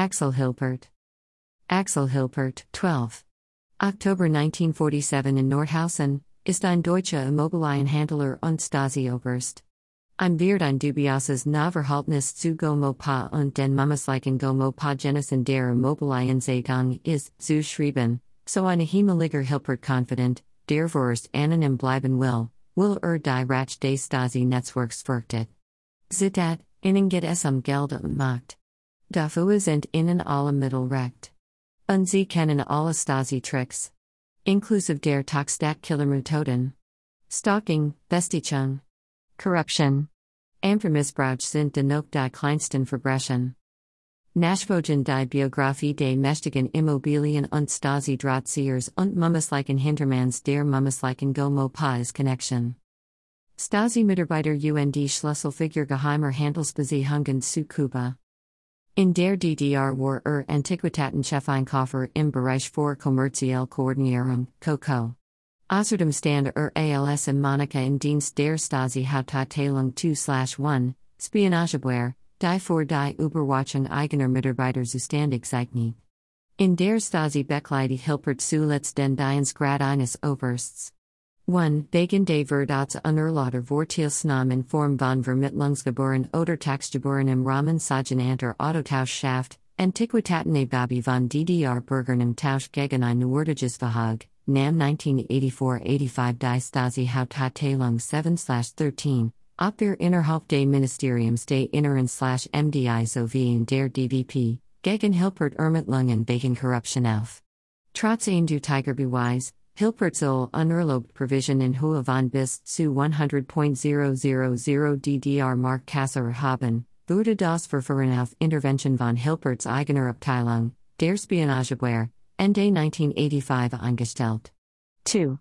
Axel Hilpert. Axel Hilpert, 12. October 1947 in Nordhausen, ist ein deutscher Immobilienhandler und Stasi-Oberst. Ein wird ein dubioses Nachverhaltnis zu GoMoPa und den Mummisleichen GoMoPa in der Immobilienzeitung ist, zu schreiben, so eine Himmeliger Hilpert confident, der Vorst anonym bleiben will, will er die Rach des Stasi-Netzwerks fürchtet. Zitat, innen geht es um Geld und Macht. Dafür sind innen alle Mittel recht. Und sie kennen alle Stasi-Tricks. Inclusive der Toxtat-Killermethoden. Stalking, Bestichung. Corruption. Ampermissbrauch sind dennoch die kleinsten Verbrechen. Nachvogen die Biografie des mächtigen Immobilien und Stasi Drahtziehers und Mummisleichen Hintermanns der Mummisleichen Gomo Pais Connection. Stasi-Mitarbeiter und die Schlüsselfigur geheimer Handelsbeziehungen zu Kuba. In der DDR war er Antiquitätenchefeinkaufer im Bereich für kommerzielle Koordinierung, KoKo. Außerdem stand er als im Monaca in Dienst der Stasi Hauptabteilung 2-1, Spionagebewehre, die für die Überwachung eigener Mitarbeiter zuständig zeichnet. In der Stasi bekleidde Hilpert zuletzt den Dienstgrad eines Obersts. 1. Wegen des Verdats unerlauter Vorteilsnahmen in Form von Vermittlungsgebühren oder Taxgebühren im Rahmen sogenannter Autotauschschaft, Antiquitäten a Babi von DDR Bürgern im Tausch gegen ein Nordiges Verhag, NAM 1984-85 Die Stasi Hauptabteilung 7-13, Op der innerhalb des Ministeriums des Inneren slash MDI sowie in der DVP, gegen Hilpert Ermittlungen wegen Corruption auf. Trotz ein du Tiger Tigerbeweis, Hilpert soll unerlaubt Provision in Höhe von bis zu 100.000 DDR Mark Kasse haben, wurde das Verfahren auf Intervention von Hilperts eigener Abteilung, der Spionagebewehre, Ende 1985 eingestellt. 2.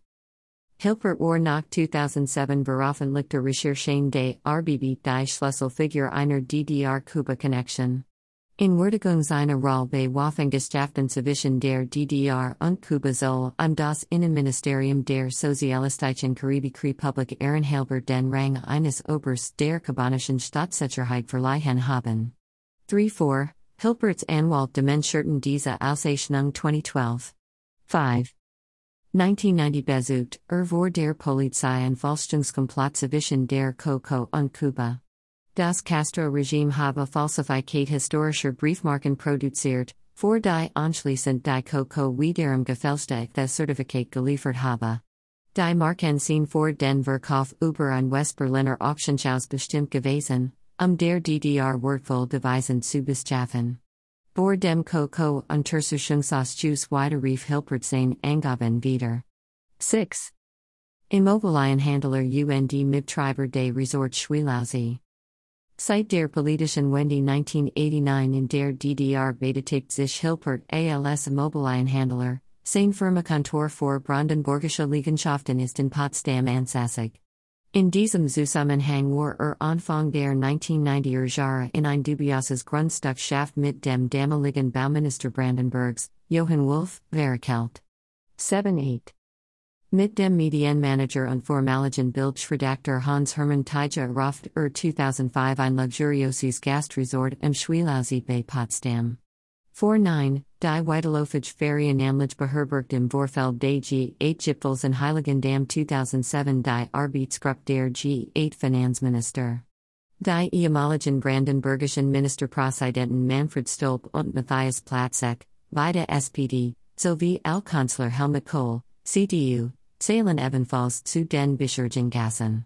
Hilpert war nach 2007 veröffentlichter Recherchen des RBB die Schlüsselfigur einer DDR-Kuba-Connection. In Würdigung seiner Rolle bei Waffengeschäften zwischen der DDR und Kuba soll am das Innenministerium der Sozialistischen Karibikrepublik Ehrenhalber den Rang eines Oberst der kubanischen Staatssicherheit verleihen haben. 3-4 Hilperts Anwalt Demenschurten diese Auszeichnung 2012. 5. 1990 besucht, er vor der Polizei ein Fälschungskomplott zwischen der KoKo und Kuba. Das Castro-Regime habe falsifiziert historischer Briefmarken produziert, vor die anschließend die KoKo wiederum gefälschte Certificate geliefert habe. Die Marken sind vor den Verkauf über ein Westberliner Auctionshaus bestimmt gewesen, um der DDR wertvoll Devisen zu beschaffen. Vor dem KoKo Untersuchungsausschuss Widerruf Hilpert sein Angaben wieder. 6. Immobilienhandler und Mittreiber des Resort Schwielowsee. Seit der politischen Wende 1989 in der DDR betätigt sich Hilpert als Immobilienhandler, sein Firmenkontor für Brandenburgische Liegenschaften ist in Potsdam ansässig. In diesem Zusammenhang war er Anfang der 1990er Jahre in ein dubioses Grundstückschaft mit dem damaligen Bauminister Brandenburgs, Johann Wolf, verkehrt. 7-8. Mit dem Medienmanager und vormaligen Bildredakteur Hans Hermann Tiedje erhofft er 2005 ein luxuriöses Gastresort im Schwielowsee bei Potsdam. 4-9, Die Weitelofage Ferienamlich beherbergt im Vorfeld des G8 Gipfels in Heiligendamm 2007 Die Arbeitsgruppe der G8 Finanzminister. Die ehemaligen Brandenburgischen Ministerpräsidenten Manfred Stolpe und Matthias Platzeck, beide SPD, sowie L-Kanzler Helmut Kohl, CDU, zählen ebenfalls zu den Bischurgengassen.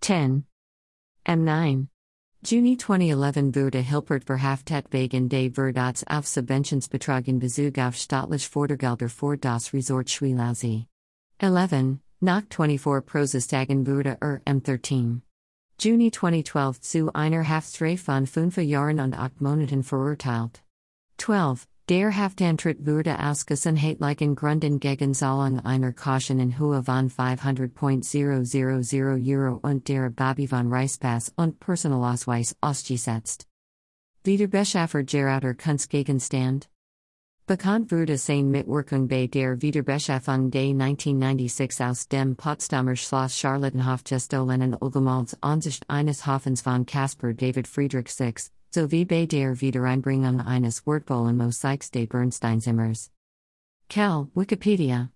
10. M9. Juni 2011 wurde Hilpert verhaftet wegen des Verdats auf Subventionsbetrug Bezug auf staatlich Fördergelder für das Resort Schwielowsee. 11. Nach 24 Prozestagen wurde er M13. Juni 2012 zu einer Haftstrafe von 5 Jahren und 8 Monaten verurteilt. 12. Der Haftantritt wurde ausgessenheitlichen Gründen gegen Zahlung einer Caution in Höhe von 500.000 Euro und der Babi von Reispass und Personalausweis ausgesetzt. Wiederbeschaffer Gerauter Kunstgegenstand? Bekannt wurde sein Mitwirkung bei der Wiederbeschaffung des 1996 aus dem Potsdamer Schloss Charlottenhof gestohlenen Ulgemals Ansicht eines Hafens von Caspar David Friedrich VI, so wie bei der Wiedereinbringung eines Wortvollen Mosaiks des Bernsteinzimmers. Cal, Wikipedia.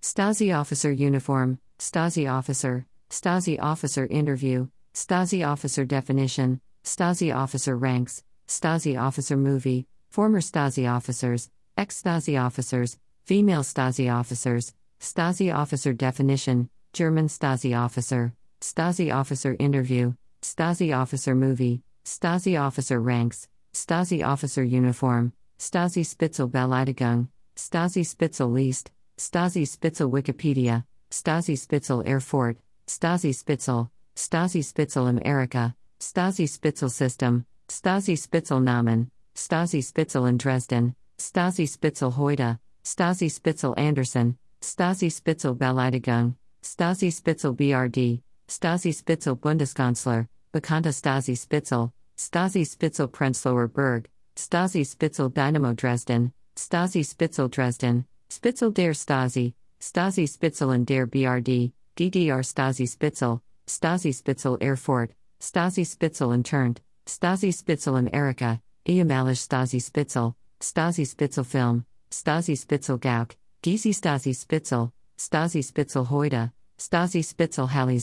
Stasi Officer Uniform, Stasi Officer, Stasi Officer Interview, Stasi Officer Definition, Stasi Officer Ranks, Stasi Officer Movie, Former Stasi Officers, Ex Stasi Officers, Female Stasi Officers, Stasi Officer Definition, German Stasi Officer, Stasi Officer Interview, Stasi Officer Movie, Stasi Officer Ranks, Stasi Officer Uniform, Stasi Spitzel Beleidigung, Stasi Spitzel List, Stasi Spitzel Wikipedia, Stasi Spitzel Erfurt, Stasi Spitzel, Stasi Spitzel America, Stasi Spitzel System, Stasi Spitzel Namen, Stasi Spitzel in Dresden, Stasi Spitzel Heute, Stasi Spitzel Anderson, Stasi Spitzel Beleidigung, Stasi Spitzel BRD, Stasi Spitzel Bundeskanzler, Bekannte Stasi Spitzel, Stasi Spitzel Prenzlauer Berg, Stasi Spitzel Dynamo Dresden, Stasi Spitzel Dresden, Spitzel der Stasi, Stasi Spitzel in der BRD, DDR Stasi Spitzel, Stasi Spitzel Erfurt, Stasi Spitzel interned, Stasi Spitzel America, ehemalige Stasi Spitzel, Stasi Spitzel Film, Stasi Spitzel Gauck, DC Stasi Spitzel, Stasi Spitzel Heute, Stasi Spitzel Halle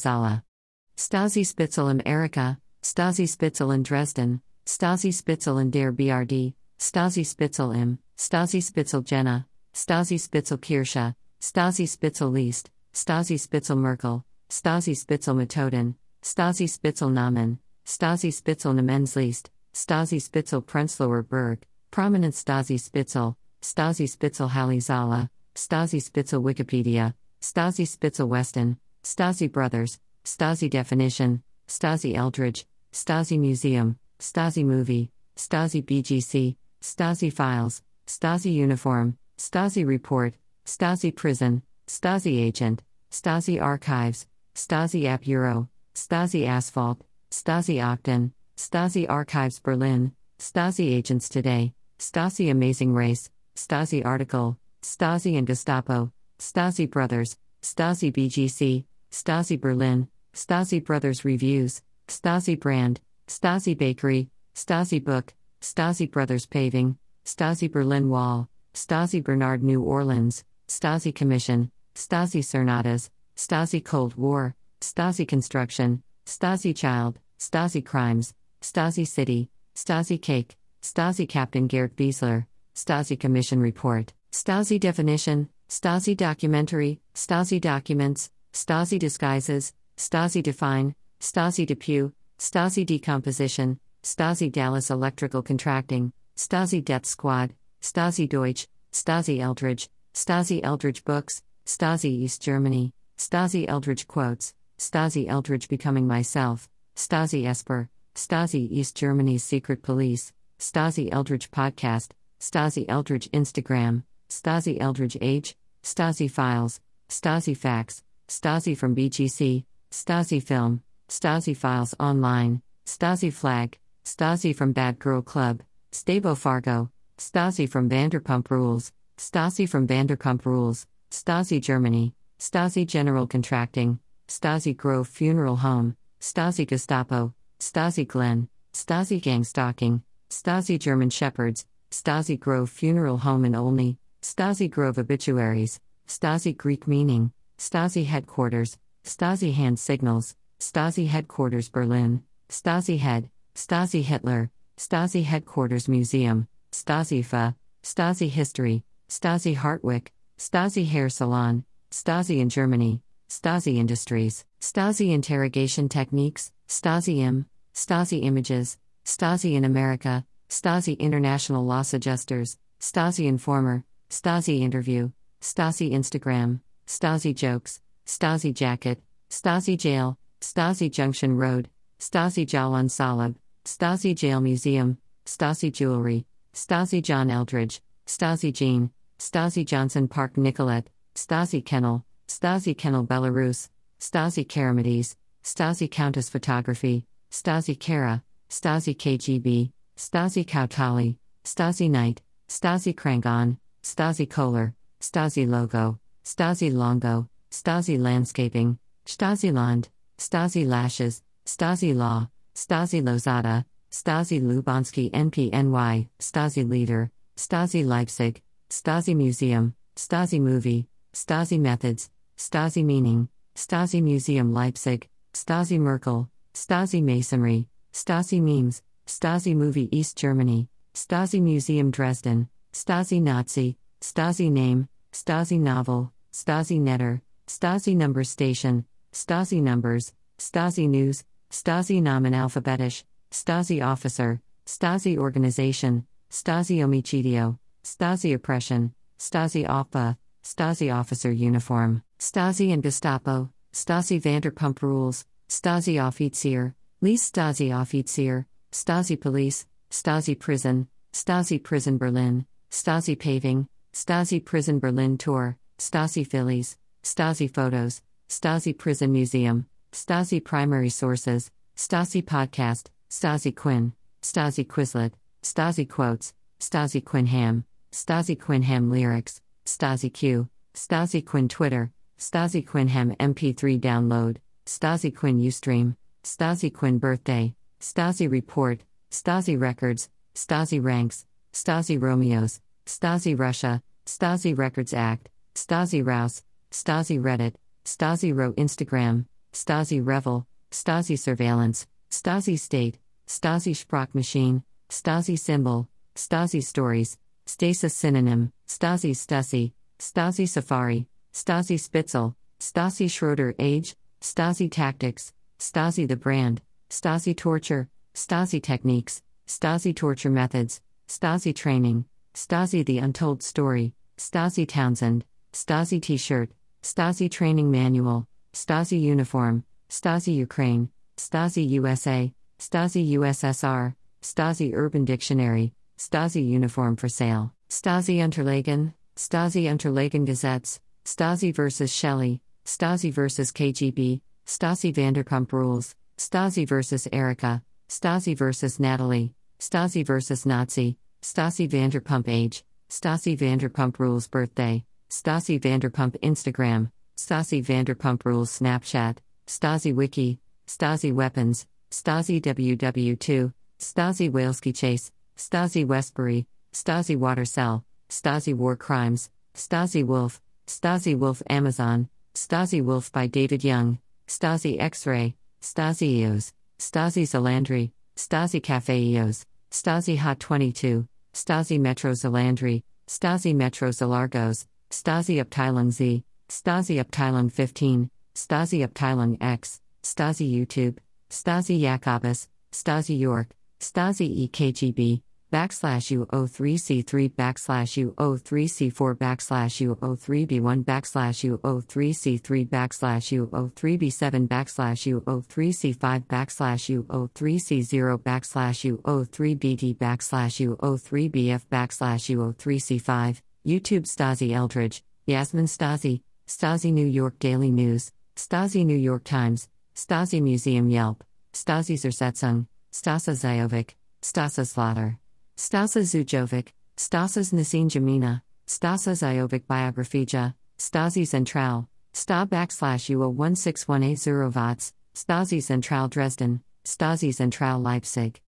Stasi Spitzel America, Stasi Spitzel in Dresden, Stasi Spitzel in der BRD, Stasi Spitzel im, Stasi Spitzel Jena, Stasi Spitzel Kirche, Stasi Spitzel List, Stasi Spitzel Merkel, Stasi Spitzel Methoden, Stasi Spitzel Namen, Stasi Spitzel Namensliest, Stasi Spitzel Prenzlauer Berg, Prominent Stasi Spitzel, Stasi Spitzel Halle Stasi Spitzel Wikipedia, Stasi Spitzel Weston, Stasi Brothers, Stasi Definition, Stasi Eldredge, Stasi Museum, Stasi Movie, Stasi BGC, Stasi Files, Stasi Uniform, Stasi Report, Stasi Prison, Stasi Agent, Stasi Archives, Stasi App Euro, Stasi Asphalt, Stasi Octon, Stasi Archives Berlin, Stasi Agents Today, Stasi Amazing Race, Stasi Article, Stasi and Gestapo, Stasi Brothers, Stasi BGC, Stasi Berlin, Stasi Brothers Reviews, Stasi Brand, Stasi Bakery, Stasi Book, Stasi Brothers Paving, Stasi Berlin Wall, Stasi Bernard New Orleans, Stasi Commission, Stasi Cernadas, Stasi Cold War, Stasi Construction, Stasi Child, Stasi Crimes, Stasi City, Stasi Cake, Stasi Captain Gerd Wiesler, Stasi Commission Report, Stasi Definition, Stasi Documentary, Stasi Documents, Stasi Disguises, Stasi Define, Stasi Depew, Stasi Decomposition, Stasi Dallas Electrical Contracting, Stasi Death Squad, Stasi Deutsch, Stasi Eldredge, Stasi Eldredge Books, Stasi East Germany, Stasi Eldredge Quotes, Stasi Eldredge Becoming Myself, Stasi Esper, Stasi East Germany's Secret Police, Stasi Eldredge Podcast, Stasi Eldredge Instagram, Stasi Eldredge Age, Stasi Files, Stasi Facts, Stasi from BGC, Stasi Film, Stasi Files Online, Stasi Flag, Stasi from Bad Girl Club, Stavo Fargo, Stasi from Vanderpump Rules, Stasi from Vanderpump Rules, Stasi Germany, Stasi General Contracting, Stasi Grove Funeral Home, Stasi Gestapo, Stasi Glen, Stasi Gang Stalking, Stasi German Shepherds, Stasi Grove Funeral Home in Olney, Stasi Grove Obituaries, Stasi Greek Meaning, Stasi Headquarters, Stasi Hand Signals, Stasi Headquarters Berlin, Stasi Head, Stasi Hitler, Stasi Headquarters Museum, Stasi FA, Stasi History, Stasi Hartwick, Stasi Hair Salon, Stasi in Germany, Stasi Industries, Stasi Interrogation Techniques, Stasi IM, Stasi Images, Stasi in America, Stasi International Loss Adjusters, Stasi Informer, Stasi Interview, Stasi Instagram, Stasi Jokes, Stasi Jacket, Stasi Jail, Stasi Junction Road, Stasi Jalan Salab, Stasi Jail Museum, Stasi Jewelry, Stasi John Eldredge, Stasi Jean, Stasi Johnson Park Nicolette, Stasi Kennel, Stasi Kennel Belarus, Stasi Karamides, Stasi Countess Photography, Stasi Kara, Stasi KGB, Stasi Kautali, Stasi Knight, Stasi Krangon, Stasi Kohler, Stasi Logo, Stasi Longo, Stasi Landscaping, Stasi Land, Stasi Lashes, Stasi Law, Stasi Lozada, Stasi Lubansky NPNY, Stasi Leader, Stasi Leipzig, Stasi Museum, Stasi Movie, Stasi Methods, Stasi Meaning, Stasi Museum Leipzig, Stasi Merkel, Stasi Masonry, Stasi Memes, Stasi Movie East Germany, Stasi Museum Dresden, Stasi Nazi, Stasi Name, Stasi Novel, Stasi Netter, Stasi Number Station, Stasi Numbers, Stasi News, Stasi Namen Alphabetisch, Stasi Officer, Stasi Organization, Stasi Omicidio, Stasi Oppression, Stasi OPA, Stasi Officer Uniform, Stasi and Gestapo, Stasi Vanderpump Rules, Stasi Offizier, Lease Stasi Offizier, Stasi Police, Stasi Prison, Stasi Prison Berlin, Stasi Paving, Stasi Prison Berlin Tour, Stasi Phillies, Stasi Photos, Stasi Prison Museum, Stasi Primary Sources, Stasi Podcast, Stasi Quinn, Stasi Quizlet, Stasi Quotes, Stasi Quinham, Stasi Quinham Lyrics, Stasi Q, Stasi Quinn Twitter, Stasi Quinham MP3 download, Stasi Quinn Ustream, Stasi Quinn Birthday, Stasi Report, Stasi Records, Stasi Ranks, Stasi Romeos, Stasi Russia, Stasi Records Act, Stasi Rouse, Stasi Reddit, Stasi Row Instagram, Stasi Revel, Stasi Surveillance, Stasi State, Stasi Sprachmaschine, Stasi Symbol, Stasi Stories, Stasis Synonym, Stasi Stasi, Stasi Safari, Stasi Spitzel, Stasi Schroeder Age, Stasi Tactics, Stasi the Brand, Stasi Torture, Stasi Techniques, Stasi Torture Methods, Stasi Training, Stasi The Untold Story, Stasi Townsend, Stasi T shirt, Stasi Training Manual, Stasi Uniform, Stasi Ukraine, Stasi USA, Stasi USSR, Stasi Urban Dictionary, Stasi Uniform for Sale, Stasi Unterlagen, Stasi Unterlagen Gazettes, Stasi vs. Shelley, Stasi vs. KGB, Stasi Vanderpump Rules, Stasi vs. Erica, Stasi vs. Natalie, Stasi vs. Nazi, Stasi Vanderpump Age, Stasi Vanderpump Rules Birthday, Stasi Vanderpump Instagram, Stasi Vanderpump Rules Snapchat, Stasi Wiki, Stasi Weapons, Stasi WW2, Stasi Waleski Chase, Stasi Westbury, Stasi Water Cell, Stasi War Crimes, Stasi Wolf, Stasi Wolf Amazon, Stasi Wolf by David Young, Stasi X Ray, Stasi EOS, Stasi Zalandri, Stasi Cafe EOS, Stasi Hot 22, Stasi Metro Zalandri, Stasi Metro Zalargos, Stasi Abteilung Z, Stasi Abteilung 15, Stasi Abteilung X, Stasi YouTube, Stasi Jacobus, Stasi York, Stasi EKGB, backslash U03C3 backslash U03C4 backslash U03B1 backslash U03C3 backslash U03B7 backslash U03C5 backslash U03C0 backslash U03BD backslash U03BF backslash U03C5 YouTube Stasi Eldredge, Yasmin Stasi, Stasi New York Daily News, Stasi New York Times, Stasi Museum Yelp, Stasi Zersetzung, Stasa Zajovic, Stasa Slaughter. Stasa Zujovic, Stasas Nasin Jamina, Stasa Zajovic Biographija, Stasi Central, Sta backslash UO 16180 Vats, Stasi Central Dresden, Stasi Central Leipzig.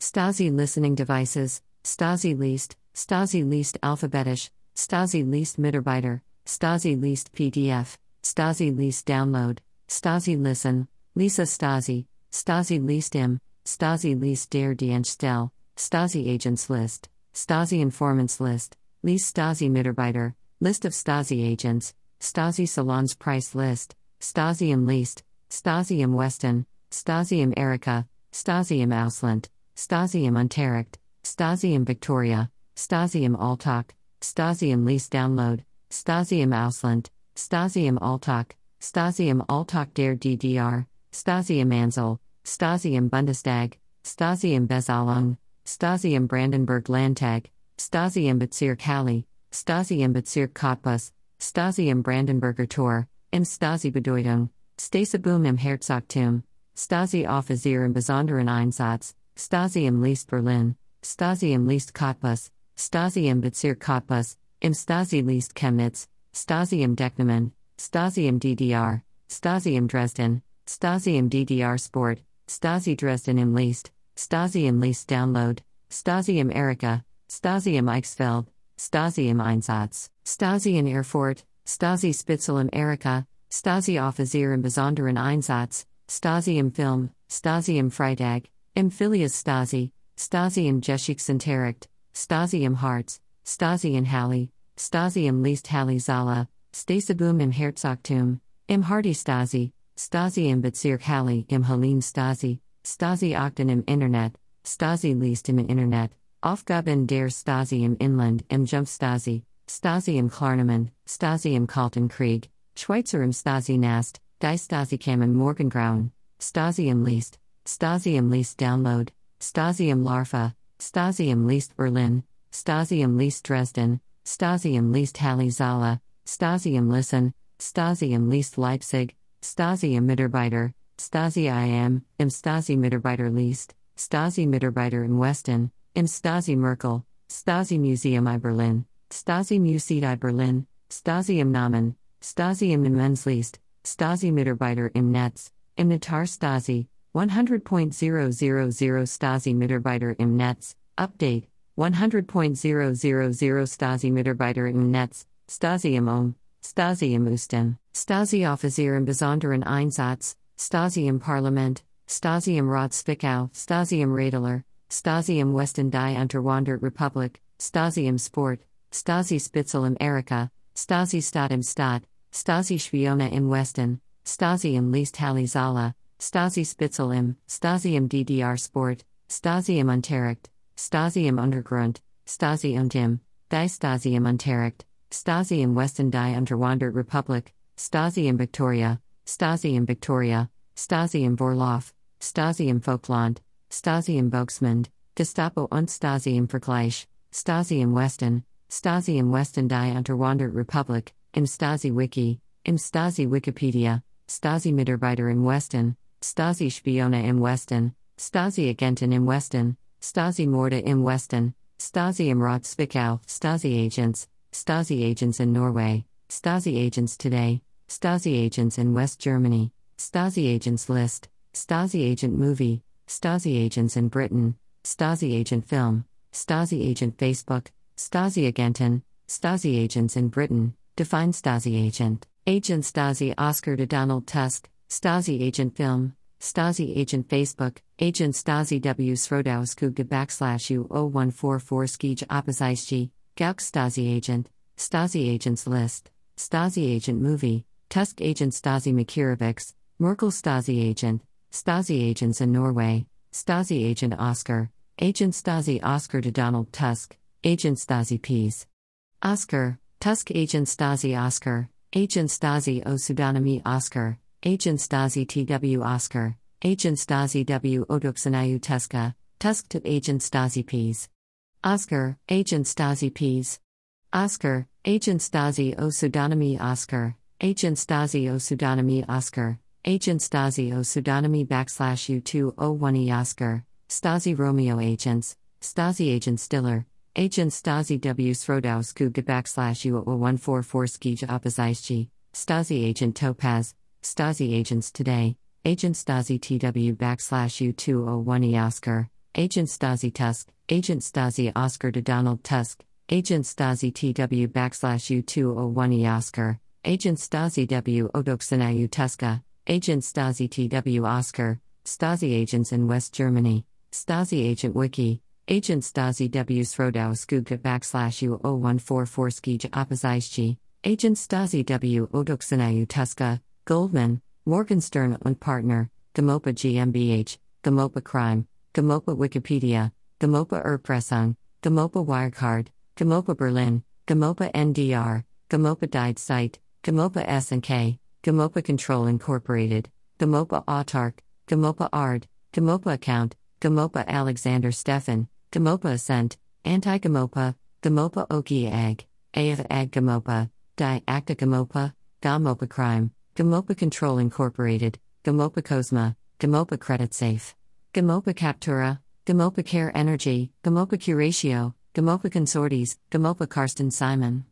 Stasi Listening Devices, Stasi Least, Stasi Least Alphabetisch, Stasi Least Mitarbeiter, Stasi Least PDF, Stasi Least Download, Stasi Listen, Lisa Stasi, Stasi Least Im, Stasi Least Der Dienststelle, Stasi Agents List, Stasi Informants List, List Stasi Mitarbeiter, List of Stasi Agents, Stasi Salons Price List, Stasi im Least, Stasi im Westen, Stasi im Erika, Stasi im Ausland, Stasi im Unterricht, Stasi im Victoria, Stasi im Alltag, Stasi im Least Download, Stasi im Ausland, Stasi im Alltag, Stasi im Alltag der DDR, Stasi im Ansel, Stasi im Bundestag, Stasi Bezalung, Bezahlung, Stasi im Brandenburg Landtag, Stasi im Bezirk Halle, Stasi im Bezirk Cottbus, Stasi im Brandenburger Tor, im Stasi Bedeutung, Stasibum im Herzogtum, Stasi Offizier im Besonderen Einsatz, Stasi im Least Berlin, Stasi im Least Cottbus, Stasi im Bezirk Cottbus, im Stasi Least Chemnitz, Stasi im Decknamen, Stasi im DDR, Stasi im Dresden, Stasi im DDR Sport, Stasi Dresden im Least, Stasi im Lease Download, Stasi im Erika, Stasi im Eichsfeld, Stasi im Einsatz, Stasi in Erfurt, Stasi Spitzel im Erika, Stasi Offizier im Besonderen Einsatz, Stasi im Film, Stasi im Freitag, im Filius Stasi, im Geschichtsunterricht, Stasi im Harz, Stasi in Halle, Stasi im Least Halle Zala, Stasibum im Herzogtum, im Hardy Stasi, Stasi im Bezirk Halle im Helene Stasi, Stasi Achten im Internet, Stasi Least im Internet, Aufgaben der Stasi im Inland im Jump Stasi, Stasi im Klarnamen, Stasi im Kalten Krieg, Schweizer im Stasi Nast, Die Stasi kam im Morgengrauen, Stasi im Least, Stasi im Least Download, Stasi im Larva, Stasi im Least Berlin, Stasi im Least Dresden, Stasi im Least Halle Zala, Listen, Stasi im Least Leipzig, Stasi im Mitarbeiter, Stasi IM, im Stasi Mitarbeiter Least, Stasi Mitarbeiter im Westen, im Stasi Merkel, Stasi Museum I Berlin, Stasi Museet I Berlin, Stasi im Namen, Stasi im Immensleast, Stasi Mitarbeiter im Netz, im Natar Stasi, 100.000 Stasi Mitarbeiter im Netz, Update, 100.000 Stasi Mitarbeiter im Netz, Stasi im Ohm, Stasi im Usten, Stasi Offizier im Besonderen Einsatz, Stasi im Parlament, Stasi im Rat Stasi im Radler, Stasi im Westen die Unterwandert Republik, Stasi im Sport, Stasi Spitzel im Erika, Stasi Stadt. Im Stadt, Stasi Spione im Westen, Stasi im Least Halle Zala, Stasi Spitzel im, Stasi DDR Sport, Stasi im Unterricht, Stasi im Untergrund, Stasi Die Stasi im Unterricht, Stasi im Westen die Unterwandert Republik, Stasi im Victoria, Stasi im Victoria, Stasi im Vorlauf, Stasi im Folkland, Stasi im Volksmund, Gestapo und Stasi im Vergleich, Stasi im Westen, Stasi im Westen die Unterwandert Republik, im Stasi Wiki, im Stasi Wikipedia, Stasi Mitarbeiter im Westen, Stasi Spione im Westen, Stasi Agenten im Westen, Stasi Morde im Westen, Stasi im Rat Stasi Agents, Stasi Agents in Norway, Stasi Agents Today, Stasi Agents in West Germany, Stasi Agents List, Stasi Agent Movie, Stasi Agents in Britain, Stasi Agent Film, Stasi Agent Facebook, Stasi Agenten, Stasi Agents in Britain, Define Stasi Agent, Agent Stasi Oscar to Donald Tusk, Stasi Agent Film, Stasi Agent Facebook, Agent Stasi W Srodowskugge backslash U0144 Skij Opposition, Gauck Stasi Agent, Stasi Agents List, Stasi Agent Movie, Tusk Agent Stasi Makirovics, Merkel Stasi Agent, Stasi Agents in Norway, Stasi Agent Oscar, Agent Stasi Oscar to Donald Tusk, Agent Stasi Peas. Oscar, Tusk Agent Stasi Oscar, Agent Stasi O Pseudonymy Oscar, Agent Stasi TW Oscar, Agent Stasi W Oduksanayu Tuska, Tusk to Agent Stasi Peas. Oscar, Agent Stasi Peas. Oscar, Agent Stasi O Pseudonymy Oscar, Agent Stasi O Pseudonymy Oscar, Agent Stasi O Pseudonymy backslash U201E Oscar, Stasi Romeo Agents, Stasi Agent Stiller, Agent Stasi W Srodowsku backslash U0144 Skij Opposition, Stasi Agent Topaz, Stasi Agents Today, Agent Stasi TW backslash U201E Oscar, Agent Stasi Tusk, Agent Stasi Oscar to Donald Tusk, Agent Stasi TW backslash U201E Oscar, Agent Stasi W Odoksanayu Tuska, Agent Stasi TW Oscar, Stasi Agents in West Germany, Stasi Agent Wiki, Agent Stasi W Srodau Skugka backslash U0144 Skij Opposition, Agent Stasi W Odoksanayu Tuska, Goldman, Morgenstern and Partner, GoMoPa GmbH, GoMoPa Crime, GoMoPa Wikipedia, GoMoPa Erpressung, GoMoPa Wirecard, GoMoPa Berlin, GoMoPa NDR, GoMoPa Died Site, GoMoPa S&K, GoMoPa Control Incorporated, GoMoPa Autark, GoMoPa ARD, GoMoPa Account, GoMoPa Alexander Stefan, GoMoPa Ascent, Anti GoMoPa, GoMoPa Oki Ag, AF Ag GoMoPa, Di Acta GoMoPa, GoMoPa Crime, GoMoPa Control Incorporated, GoMoPa Cosma, GoMoPa Credit Safe, GoMoPa Captura, GoMoPa Care Energy, GoMoPa Curatio, GoMoPa Consortes, GoMoPa Karsten Simon.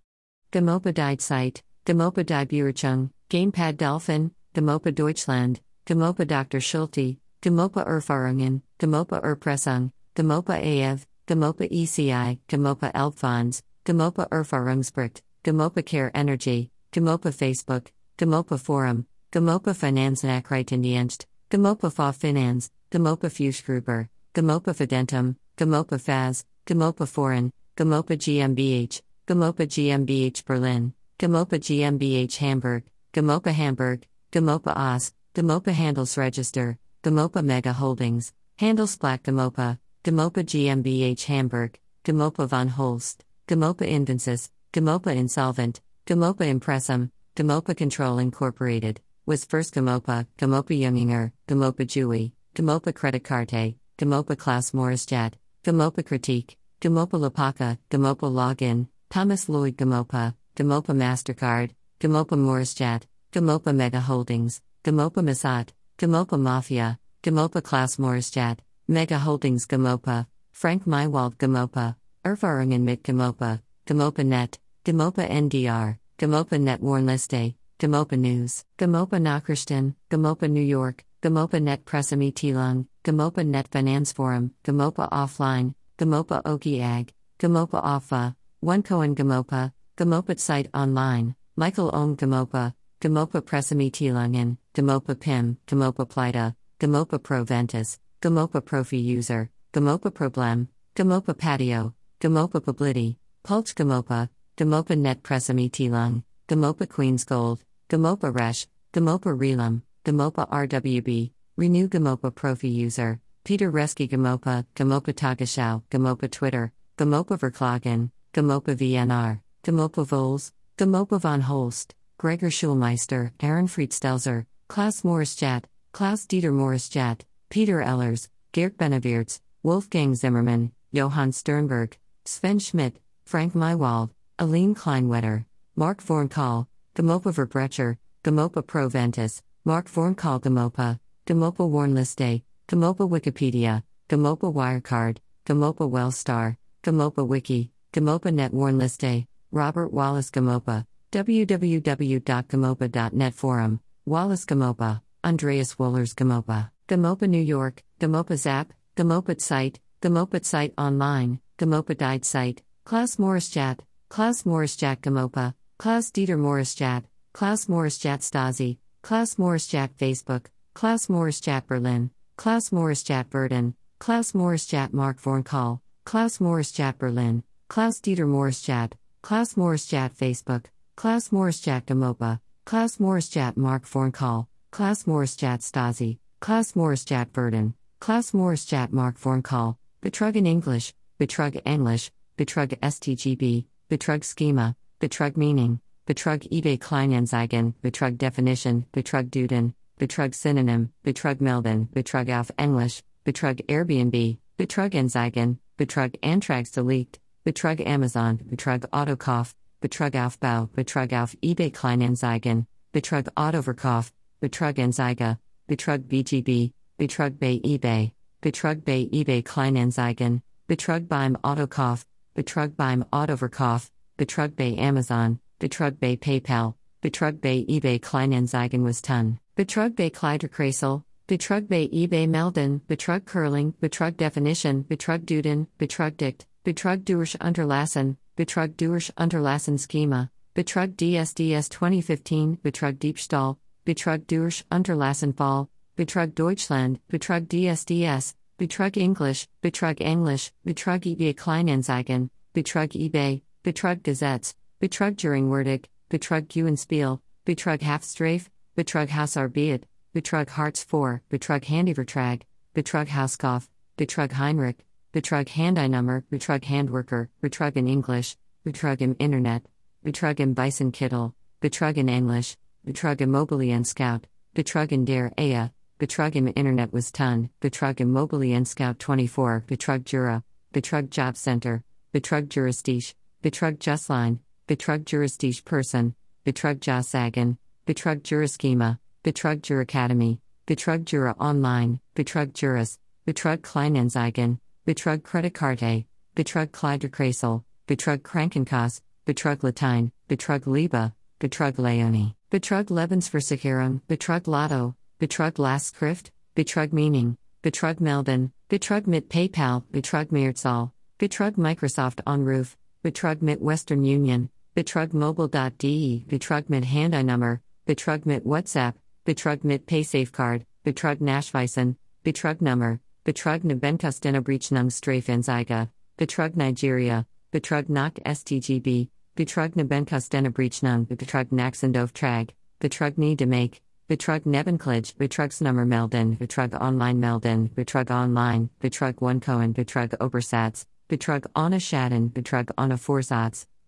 GoMoPa Died Site, GoMoPa Die Burechung, Gamepad Dolphin, GoMoPa Deutschland, GoMoPa Dr. Schulte, Demopa Erfahrungen, Demopa Erpressung, Demopa AF, Demopa ECI, Demopa Elbfonds, Demopa Erfahrungsbericht, Demopa Care Energy, Demopa Facebook, Demopa Forum, Demopa Finanznachrichtendienst, Demopa Fa Finanz, Demopa Fußgruber, Demopa Fidentum, Demopa Faz, Demopa Foreign, Demopa GmbH, Demopa GmbH Berlin, Demopa GmbH Hamburg, Demopa Hamburg, Demopa OS, Demopa Handelsregister, Demopa Mega Holdings, Handelsblatt Demopa, Demopa GmbH Hamburg, Demopa von Holst, Demopa Invensis, Demopa Insolvent, Demopa Impressum, Demopa Control Incorporated, was first Demopa, Demopa Junginger, Demopa Jui, Demopa Credit Carte, Demopa Klaus Maurischat, Demopa Critique, Demopa Lapaka, Demopa Login, Thomas Lloyd Demopa, Demopa MasterCard, Demopa Maurischat, Demopa Mega Holdings, Demopa Masat, Demopa Mafia, Demopa Klaus Maurischat, Mega Holdings GoMoPa, Frank Mywald GoMoPa, Erfahrungen mit GoMoPa, Demopa Net, Demopa NDR, Demopa Net Warnliste, Demopa News, GoMoPa Nachrichten, GoMoPa New York, GoMoPa Net Pressemitteilung, GoMoPa Net Finanzforum, GoMoPa Offline, GoMoPa Oki Ag, GoMoPa Offa, One Cohen GoMoPa, GoMoPa Site Online, Michael Ohm GoMoPa, GoMoPa Pressemitteilungen, GoMoPa PIM, GoMoPa Plita, GoMoPa Proventus, GoMoPa Profi User, GoMoPa Problem, GoMoPa Patio, GoMoPa Publity, Pulch GoMoPa, GoMoPa Net Pressemitteilung, GoMoPa Queen's Gold, GoMoPa Resh, GoMoPa Relum, GoMoPa RWB, Renew GoMoPa Profi User, Peter Reski GoMoPa, GoMoPa Tagesschau, GoMoPa Twitter, GoMoPa Verklagen, GoMoPa VNR, GoMoPa Vols, GoMoPa von Holst, Gregor Schulmeister, Aaron Friedstelzer, Klaus Maurischat, Klaus Dieter Maurischat, Peter Ellers, Geert Benneweerts, Wolfgang Zimmermann, Johann Sternberg, Sven Schmidt, Frank Mywald, Aline Kleinwetter, Mark Vornkahl, GoMoPa Verbrecher, GoMoPa Proventus, Mark Vornkahl GoMoPa, GoMoPa Warnliste, GoMoPa Wikipedia, GoMoPa Wirecard, GoMoPa Wellstar, GoMoPa Wiki, GoMoPa Net Warnliste, Robert Wallace GoMoPa, www.gamopa.net Forum, Wallace GoMoPa, Andreas Wohlers GoMoPa, GoMoPa New York, GoMoPa Zap, GoMoPa Site, GoMoPa Site Online, GoMoPa Died Site, Klaus Maurischat, Klaus Maurischat GoMoPa, Klaus Dieter Maurischat, Klaus Maurischat Stasi, Klaus Maurischat Facebook, Klaus Maurischat Berlin, Klaus Maurischat Burden, Klaus Maurischat Mark Vornkahl, Klaus Maurischat Berlin, Klaus Dieter Maurischat, Klaus Maurischat Facebook, Klaus Maurischat GoMoPa, Klaus Maurischat Mark Vornkahl, Klaus Maurischat Stasi, Klaus Maurischat Burden, Klaus Maurischat Mark Vornkahl, Betrug in English, Betrug English, Betrug STGB, Betrug Schema, Betrug Meaning, Betrug eBay Kleinanzeigen, Betrug Definition, Betrug Duden, Betrug Synonym, Betrug Melden, Betrug auf Englisch, Betrug Airbnb, Betrug Anzeigen, Betrug Antragsdelikt, Betrug Amazon, Betrug Autokauf, Betrug Aufbau, Betrug auf eBay Kleinanzeigen, Betrug Autoverkauf, Betrug Anzeige, Betrug BGB, Betrug bei eBay, Betrug bei eBay Kleinanzeigen, Betrug beim Autokauf, Betrug beim Autoverkauf, Betrug bei Amazon, Betrug bei PayPal, Betrug bei eBay Kleinanzeigen was ton, Betrug bei Kleiderkreisel, Betrug bei eBay Melden, Betrug Curling, Betrug Definition, Betrug Duden, Betrug Dict, Betrug durch Unterlassen, Betrug durch Unterlassen Schema, Betrug DSDS 2015, Betrug Diebstahl, Betrug durch Unterlassen Fall, Betrug Deutschland, Betrug DSDS, Betrug English, Betrug English, Betrug eBay Kleinanzeigen, Betrug eBay, Betrug Gesetz, Betrug Juringwürdig, Betrug Gewinnspiel, Betrug Halfstrafe, Betrug Hausarbeit, Betrug Hartz IV, Betrug Handyvertrag, Betrug Hauskauf, Betrug Heinrich, Betrug Handeinummer, Betrug Handworker, Betrug in English, Betrug im Internet, Betrug im Bison Kittel, Betrug in English, Betrug Immobilien Scout, Betrug in der Ehe, Betrug im Internet was ton, Betrug Immobilien Scout 24, Betrug Jura, Betrug Job Center, Betrug Juristisch, Betrug Justline, Betrug Juristisch Person, Betrug Jossagen, Betrug Juraschema, Betrug Juracademy, Betrug Jura Online, Betrug Juris, Betrug Kleinanzeigen, Betrug Kreditkarte, Betrug Kleiderkreisel, Betrug Krankenkasse, Betrug Latein, Betrug Liebe, Betrug Leonie, Betrug Lebensversicherung, Betrug Lotto, Betrug last Lastschrift, Betrug Meaning, Betrug Melden, Betrug mit PayPal, Betrug Mehrzahl, Betrug Microsoft OnRoof, Betrug mit Western Union, Betrug Mobile.de, Betrug mit Handynummer, Betrug mit WhatsApp, Betrug mit PaySafeCard, Betrug Nachweisen, Betrug Nummer, Betrug Nebenkostenabrechnung Strafenzeige, Betrug Nigeria, Betrug nach STGB, Betrug Nebenkostenabrechnung, Betrug Nachsendauftrag, Betrug nie de make, Betrug Nebenklage, Betrugsnummer melden, Betrug online melden, Betrug online, Betrug one Cohen, Betrug Obersatz, Betrug ohne Schaden, Betrug ohne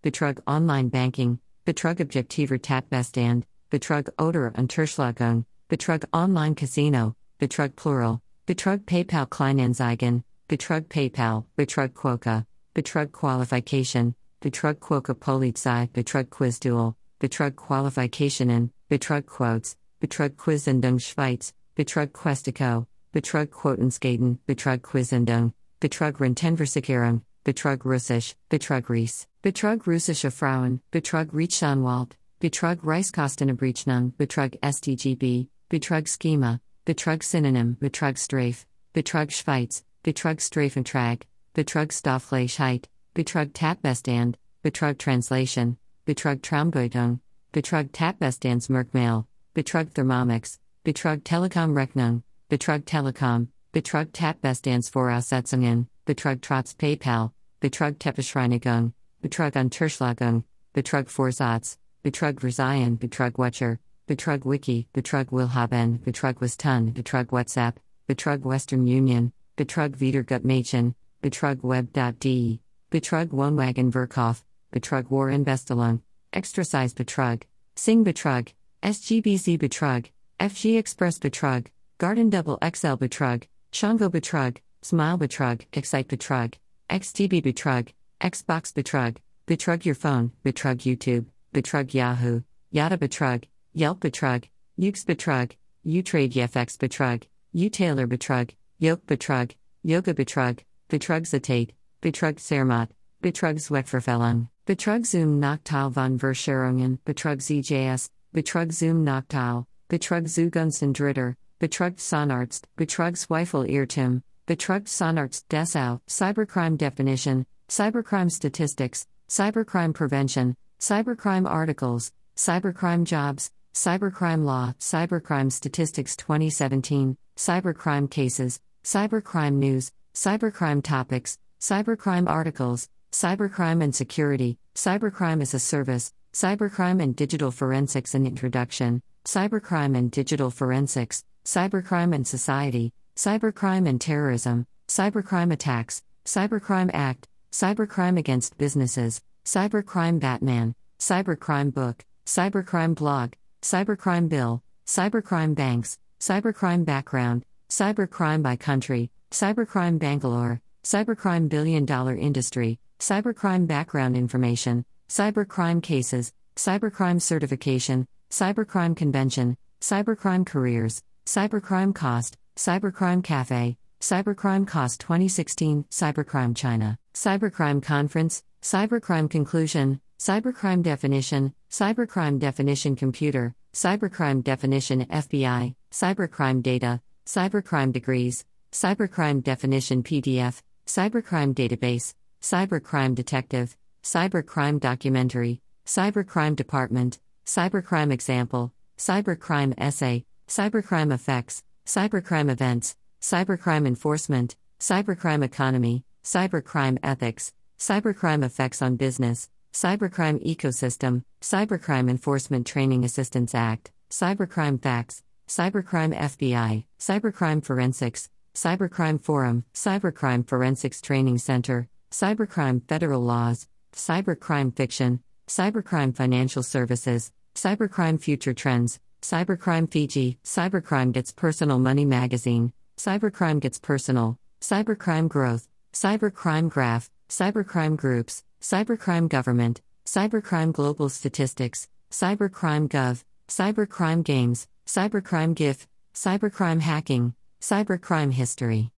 Betrug online banking, Betrug objektiver Tatbestand, Betrug oder Unterschlagung, Betrug online casino, Betrug plural, Betrug PayPal Kleinanzeigen, Betrug PayPal, Betrug Quoka, Betrug Qualification, Betrug Quoka Polizei, Betrug Quizduel, Betrug Qualificationen, Betrug Quotes, Betrug Quizendung Schweiz, Betrug Questico, Betrug Quotenskaden, Betrug Quizendung, Betrug Rentenversicherung, Betrug Russisch, Betrug Ries, Betrug Russische Frauen, Betrug Rechtsanwalt, Betrug Reichskostenabrechnung, Betrug STGB, Betrug Schema, Betrug Synonym, Betrug Strafe, Betrug Schweiz, Betrug Strafentrag, Betrug Stoffgleichheit, Betrug Tatbestand, Betrug Translation, Betrug Traumdeutung, Betrug Tatbestandsmerkmal, Betrug Thermomix, Betrug Telekom Rechnung, Betrug Telekom, Betrug Tatbestandsvoraussetzungen, Betrug Trotz PayPal, Betrug Teppischreinigung, Betrug Unterschlagung, Betrug Vorsatz, Betrug Versehen, Betrug Watcher, Betrug Wiki, Betrug Willhaben, Betrug Westun, Betrug WhatsApp, Betrug Western Union, Betrug Wiedergutmädchen, Betrug Web.de, Betrug Wohnwagen Verkauf, Betrug War Investelung, Extrasize Betrug, Sing Betrug, SGBC Betrug, FG Express Betrug, Garden Double XL Betrug, Shango Betrug, Smile Betrug, Excite Betrug, XTB Betrug, Xbox Betrug, Betrug Your Phone, Betrug YouTube, Betrug Yahoo, Yada Betrug, Yelp Betrug, Ukes Betrug, Utrade YFX Betrug, U Taylor Betrug, Yoke Betrug, Yoga Betrug, Betrug Zatate, Betrug Zermatt, Betrug Zweckverfällung, Betrug Zoom Nachteil von Verscherungen, Betrug ZJS, Betrug zum Nachteil, Betrug Zugunsten Dritter, Betrug Sonarzt, Betrug Zweifel Irrtum, Betrug Sonarzt Dessau, Cybercrime Definition, Cybercrime Statistics, Cybercrime Prevention, Cybercrime Articles, Cybercrime Jobs, Cybercrime Law, Cybercrime Statistics 2017, Cybercrime Cases, Cybercrime News, Cybercrime Topics, Cybercrime Articles, Cybercrime and Security, Cybercrime as a Service, Cybercrime and Digital Forensics and Introduction, Cybercrime and Digital Forensics, Cybercrime and Society, Cybercrime and Terrorism, Cybercrime Attacks, Cybercrime Act, Cybercrime Against Businesses, Cybercrime Batman, Cybercrime Book, Cybercrime Blog, Cybercrime Bill, Cybercrime Banks, Cybercrime Background, Cybercrime by Country, Cybercrime Bangalore, Cybercrime Billion Dollar Industry, Cybercrime Background Information, Cybercrime Cases, Cybercrime Certification, Cybercrime Convention, Cybercrime Careers, Cybercrime Cost, Cybercrime Cafe, Cybercrime Cost 2016, Cybercrime China, Cybercrime Conference, Cybercrime Conclusion, Cybercrime Definition, Cybercrime Definition Computer, Cybercrime Definition FBI, Cybercrime Data, Cybercrime Degrees, Cybercrime Definition PDF, Cybercrime Database, Cybercrime Detective, Cybercrime Documentary, Cybercrime Department, Cybercrime Example, Cybercrime Essay, Cybercrime Effects, Cybercrime Events, Cybercrime Enforcement, Cybercrime Economy, Cybercrime Ethics, Cybercrime Effects on Business, Cybercrime Ecosystem, Cybercrime Enforcement Training Assistance Act, Cybercrime Facts, Cybercrime FBI, Cybercrime Forensics, Cybercrime Forum, Cybercrime Forensics Training Center, Cybercrime Federal Laws, Cybercrime Fiction, Cybercrime Financial Services, Cybercrime Future Trends, Cybercrime Fiji, Cybercrime Gets Personal Money Magazine, Cybercrime Gets Personal, Cybercrime Growth, Cybercrime Graph, Cybercrime Groups, Cybercrime Government, Cybercrime Global Statistics, Cybercrime Gov, Cybercrime Games, Cybercrime GIF, Cybercrime Hacking, Cybercrime History,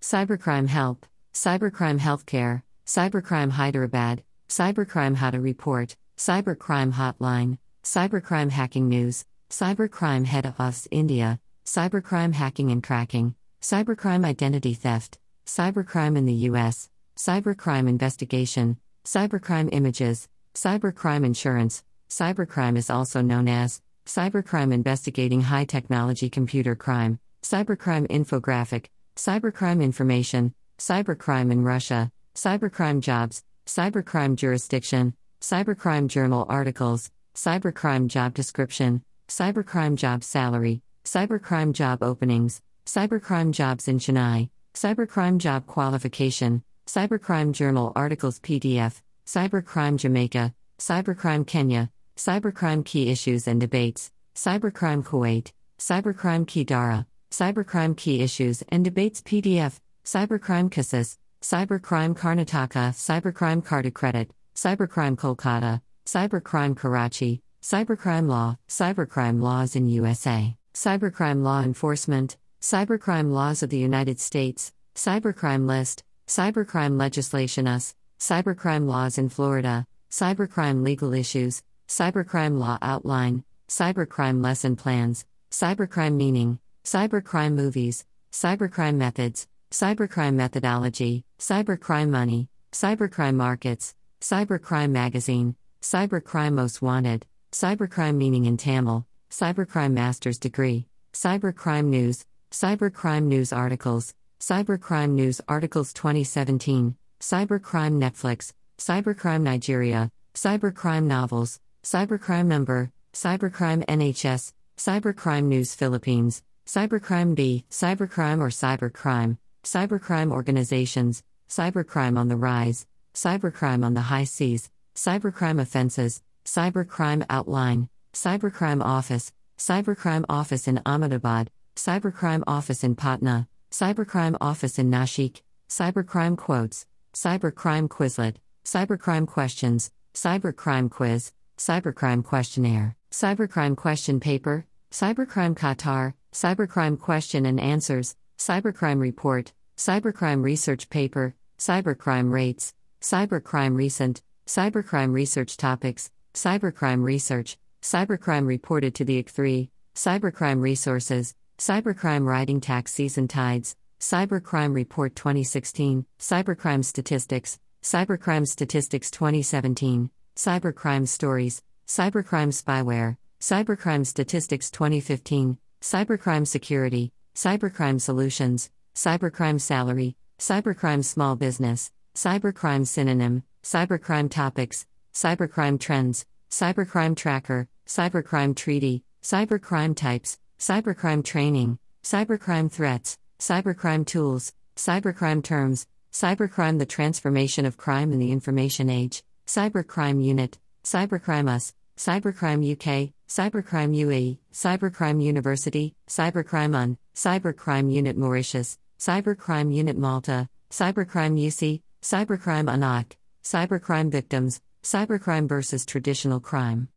Cybercrime Help, Cybercrime Healthcare, Cybercrime Hyderabad, Cybercrime How to Report, Cybercrime Hotline, Cybercrime Hacking News, Cybercrime Head Office India, cybercrime hacking and tracking, cybercrime identity theft, cybercrime in the U.S., cybercrime investigation, cybercrime images, cybercrime insurance. Cybercrime is also known as cybercrime investigating high technology computer crime, cybercrime infographic, cybercrime information, cybercrime in Russia, cybercrime jobs, cybercrime jurisdiction, cybercrime journal articles, cybercrime job description, cybercrime job salary, cybercrime job openings, cybercrime jobs in Chennai, cybercrime job qualification, cybercrime journal articles PDF, cybercrime Jamaica, cybercrime Kenya, cybercrime key issues and debates, cybercrime Kuwait, cybercrime key Dara, cybercrime key issues and debates PDF, cybercrime Cassis, cybercrime Karnataka, cybercrime Carta Credit, cybercrime Kolkata, cybercrime Karachi, cybercrime law, cybercrime laws in USA, cybercrime law enforcement, cybercrime laws of the United States, cybercrime list, cybercrime legislation US, cybercrime laws in Florida, cybercrime legal issues, cybercrime law outline, cybercrime lesson plans, cybercrime meaning, cybercrime movies, cybercrime methods, cybercrime methodology, cybercrime money, cybercrime markets, cybercrime magazine, cybercrime most wanted, cybercrime meaning in Tamil, cybercrime master's degree, cybercrime news, cybercrime news articles, cybercrime news articles 2017, cybercrime Netflix, cybercrime Nigeria, cybercrime novels, cybercrime number, cybercrime NHS, cybercrime news Philippines, cybercrime B, cybercrime or cybercrime, cybercrime organizations, cybercrime on the rise, cybercrime on the high seas, cybercrime offenses, cybercrime outline, cybercrime office, cybercrime office in Ahmedabad, cybercrime office in Patna, cybercrime office in Nashik, cybercrime quotes, cybercrime quizlet, cybercrime questions, cybercrime quiz, cybercrime questionnaire, cybercrime question paper, cybercrime Qatar, cybercrime question and answers, cybercrime report, cybercrime research paper, cybercrime rates, cybercrime recent, cybercrime research topics, cybercrime research, cybercrime reported to the IC3, cybercrime resources, cybercrime riding tax season tides, cybercrime report 2016, cybercrime statistics, cybercrime statistics 2017, cybercrime stories, cybercrime spyware, cybercrime statistics 2015, cybercrime security, cybercrime solutions, cybercrime salary, cybercrime small business, cybercrime synonym, cybercrime topics, cybercrime trends, cybercrime tracker, cybercrime treaty, cybercrime types, cybercrime training, cybercrime threats, cybercrime tools, cybercrime terms, cybercrime the transformation of crime in the information age, cybercrime unit, cybercrime us, cybercrime UK, cybercrime UAE, cybercrime university, cybercrime UN, cybercrime unit Mauritius, cybercrime unit Malta, cybercrime UC, cybercrime UNOC, cybercrime victims, cybercrime versus traditional crime.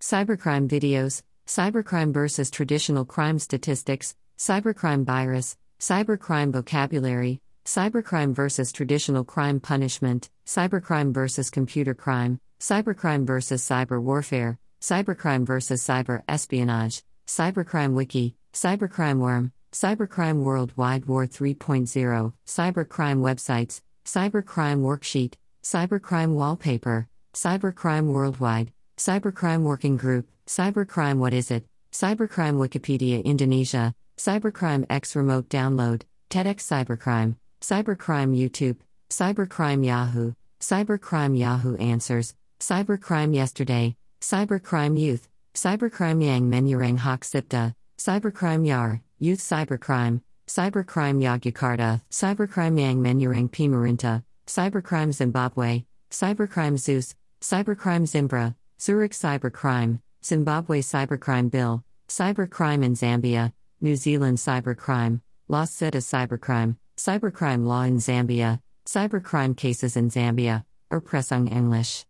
Cybercrime videos, cybercrime versus traditional crime statistics, cybercrime virus, cybercrime vocabulary, cybercrime versus traditional crime punishment, cybercrime versus computer crime, cybercrime versus cyber warfare, cybercrime versus cyber espionage, cybercrime wiki, cybercrime worm, cybercrime worldwide war 3.0, cybercrime websites, cybercrime worksheet, cybercrime wallpaper, cybercrime worldwide, cybercrime working group, cybercrime what is it, cybercrime Wikipedia Indonesia, cybercrime X remote download, TEDx cybercrime, cybercrime YouTube, cybercrime Yahoo, cybercrime Yahoo Answers, cybercrime Yesterday, cybercrime Youth, cybercrime Yang Menyurang Hak Sipta, cybercrime Yar, Youth Cybercrime, cybercrime Yogyakarta, cybercrime Yang Menyurang Pimarinta, cybercrime Zimbabwe, cybercrime Zeus, cybercrime Zimbra, Zurich Cybercrime, Zimbabwe Cybercrime Bill, cybercrime in Zambia, New Zealand cybercrime, Los Zetas cybercrime, cybercrime law in Zambia, cybercrime cases in Zambia, Erpressung English.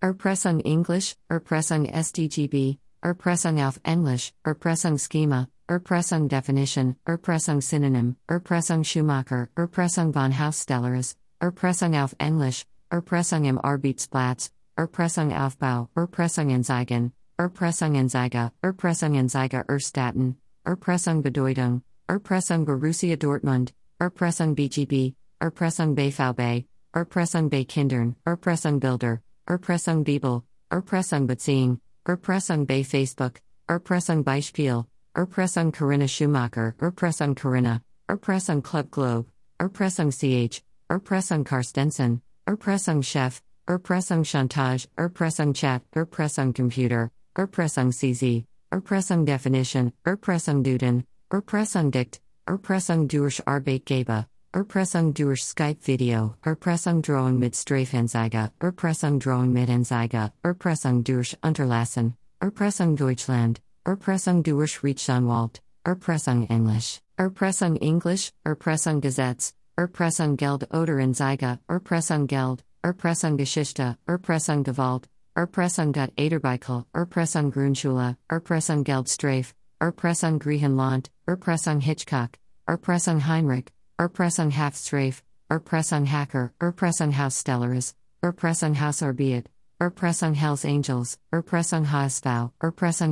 Erpressung English, Erpressung SDGB, Erpressung auf Englisch, Erpressung Schema, Erpressung Definition, Erpressung Synonym, Erpressung Schumacher, Erpressung von Hausstelleres, Erpressung auf Englisch, Erpressung im Arbeitsplatz, Erpressung Aufbau, Erpressung Entzeigen, Erpressung Entzeiger, Erpressung Entzeiger Erstatten, Erpressung Bedeutung, Erpressung Borussia Dortmund, Erpressung BGB, Erpressung BVB, Erpressung bei Kindern, Erpressung Bilder, Erpressung Bibel, Erpressung Beziehung, Erpressung bei Facebook, Erpressung Beispiel, Erpressung Corinna Schumacher, Erpressung Corinna, Erpressung Club Globe, Erpressung CH, Erpressung Karstensen, Erpressung Chef, Erpressung Chantage, Erpressung Chat, Erpressung Computer, Erpressung CZ, Erpressung Definition, Erpressung Duden, Erpressung Dict, Erpressung durch Arbeitgeber, Erpressung durch Skype Video, Erpressung Drohung mit Strafanzeige, Erpressung Drohung mit Anzeige, Erpressung durch Unterlassen, Erpressung Deutschland, Erpressung durch Rechtsanwalt, Erpressung Englisch, Erpressung Englisch, Erpressung Gesetz, Erpressung Geld oder Anzeige, Erpressung Geld, Erpressung Geschichte, Erpressung Gewalt, Erpressung Gut Aderbeichel, Erpressung Grundschule, Erpressung Geldstrafe, Erpressung Griechenland, Erpressung Hitchcock, Erpressung Heinrich, Erpressung Haftstrafe, Erpressung Hacker, Erpressung Hausstelleris, Erpressung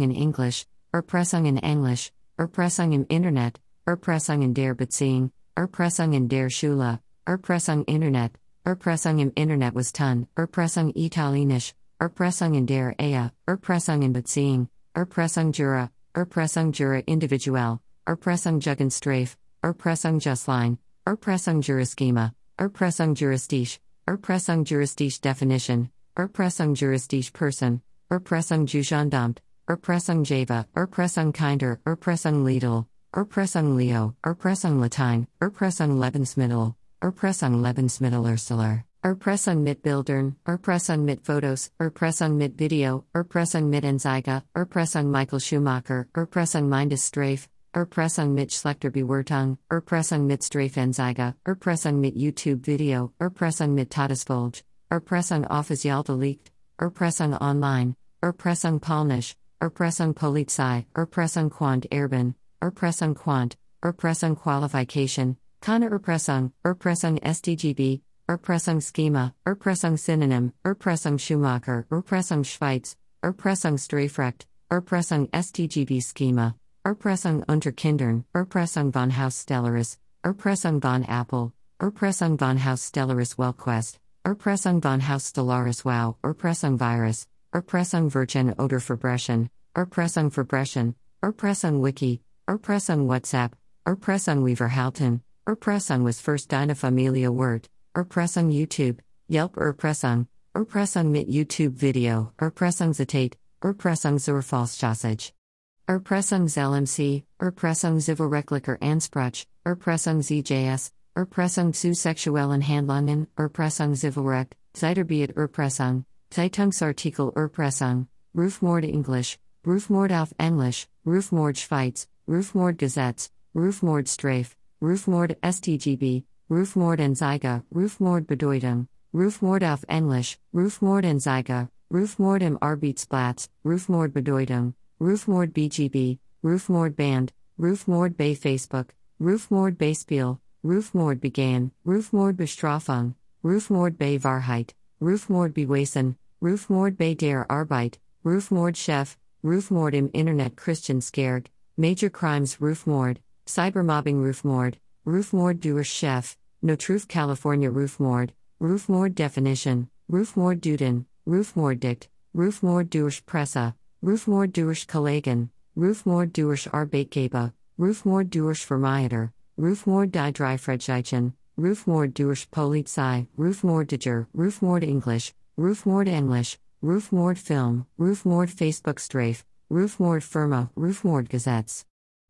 in English, Erpressung in Englisch, Erpressung im Internet, Erpressung in der Beziehung, Erpressung in der Schule, Erpressung Internet, Erpressung im Internet was Ton, Erpressung Italienisch, Erpressung in der Ehe, Erpressung in Beziehung, Erpressung Jura, Erpressung Jura individuell, Erpressung Jugendstrafe, Erpressung Justline, Erpressung Juraschema, Erpressung Juristisch, Erpressung Juristisch Definition, Erpressung Juristisch Person, Erpressung Jugendamt, Erpressung Java, Erpressung Kinder, Erpressung Lidl, Erpressung Leo, Erpressung Latein, Erpressung Lebensmittel, Erpressung Lebensmittelersteller, Erpressung mit Bildern, Erpressung mit Fotos, Erpressung mit Video, Erpressung mit Anzeige, Erpressung Michael Schumacher, Erpressung Mindesstrafe, Erpressung mit Schlechterbewertung, Erpressung mit Strafenzeige, Erpressung mit YouTube Video, Erpressung mit Todesfolge, Erpressung offiziell delikt, Erpressung online, Erpressung polnisch, Erpressung Polizei, Erpressung Quant Erben, Erpressung Quant, Erpressung Qualification, Keine Erpressung, Erpressung STGB, Erpressung Schema, Erpressung Synonym, Erpressung Schumacher, Erpressung Schweiz, Erpressung Strafrecht, Erpressung STGB Schema, Erpressung unter Kindern, Erpressung von Hausstelleris, Erpressung von Apple, Erpressung von Hausstelleris Wellquest, Erpressung von Hausstellaris Wow, Erpressung Virus, Erpressung Virgin oder Verbrechen, Erpressung Verbrechen, Erpressung Wiki, Erpressung WhatsApp, Erpressung Weaverhalten, Erpressung was first eine Familie Word, Erpressung YouTube, Yelp Erpressung, Erpressung mit YouTube Video, Erpressung Zitate, Erpressung zur Falschsausage. Erpressung ZLMC, Erpressung zivilrechtlicher Ansprach, Erpressung ZJS, Erpressung zu sexuellen Handlungen, Erpressung Zivilrecht, Zeitarbeit Erpressung, Zeitungsartikel Erpressung, Rufmord Englisch, Rufmord auf Englisch, Rufmord Schweiz, Rufmord Gesetz, Rufmord Strafe, Rufmord STGB, Rufmord Anzeige, Rufmord Bedeutung, Rufmord auf Englisch, Rufmord Anzeige, Rufmord im Arbeitsplatz, Rufmord Bedeutung, Rufmord BGB, Rufmord Band, Rufmord bei Facebook, Rufmord Beispiel, Rufmord began, Rufmord Bestrafung, Rufmord bei Wahrheit, Rufmord Beweisen, Rufmord bei der Arbeit, Rufmord Chef, Rufmord im Internet Christian Scared, Major Crimes Rufmord, Cybermobbing Rufmord, Rufmord durch Chef, No Truth California Rufmord, Rufmord Definition, Rufmord Duden, Rufmord Dict, Rufmord durch Presse, Rufmord durch Kollegen, Rufmord durch Arbeitgeber, Rufmord durch Vermieter, Rufmord die Dreifredschichten, Rufmord durch Polizei, Rufmordiger, Rufmord English, Rufmord English, Rufmord Film, Rufmord Facebook Strafe, Rufmord Firma, Rufmord Gesetz.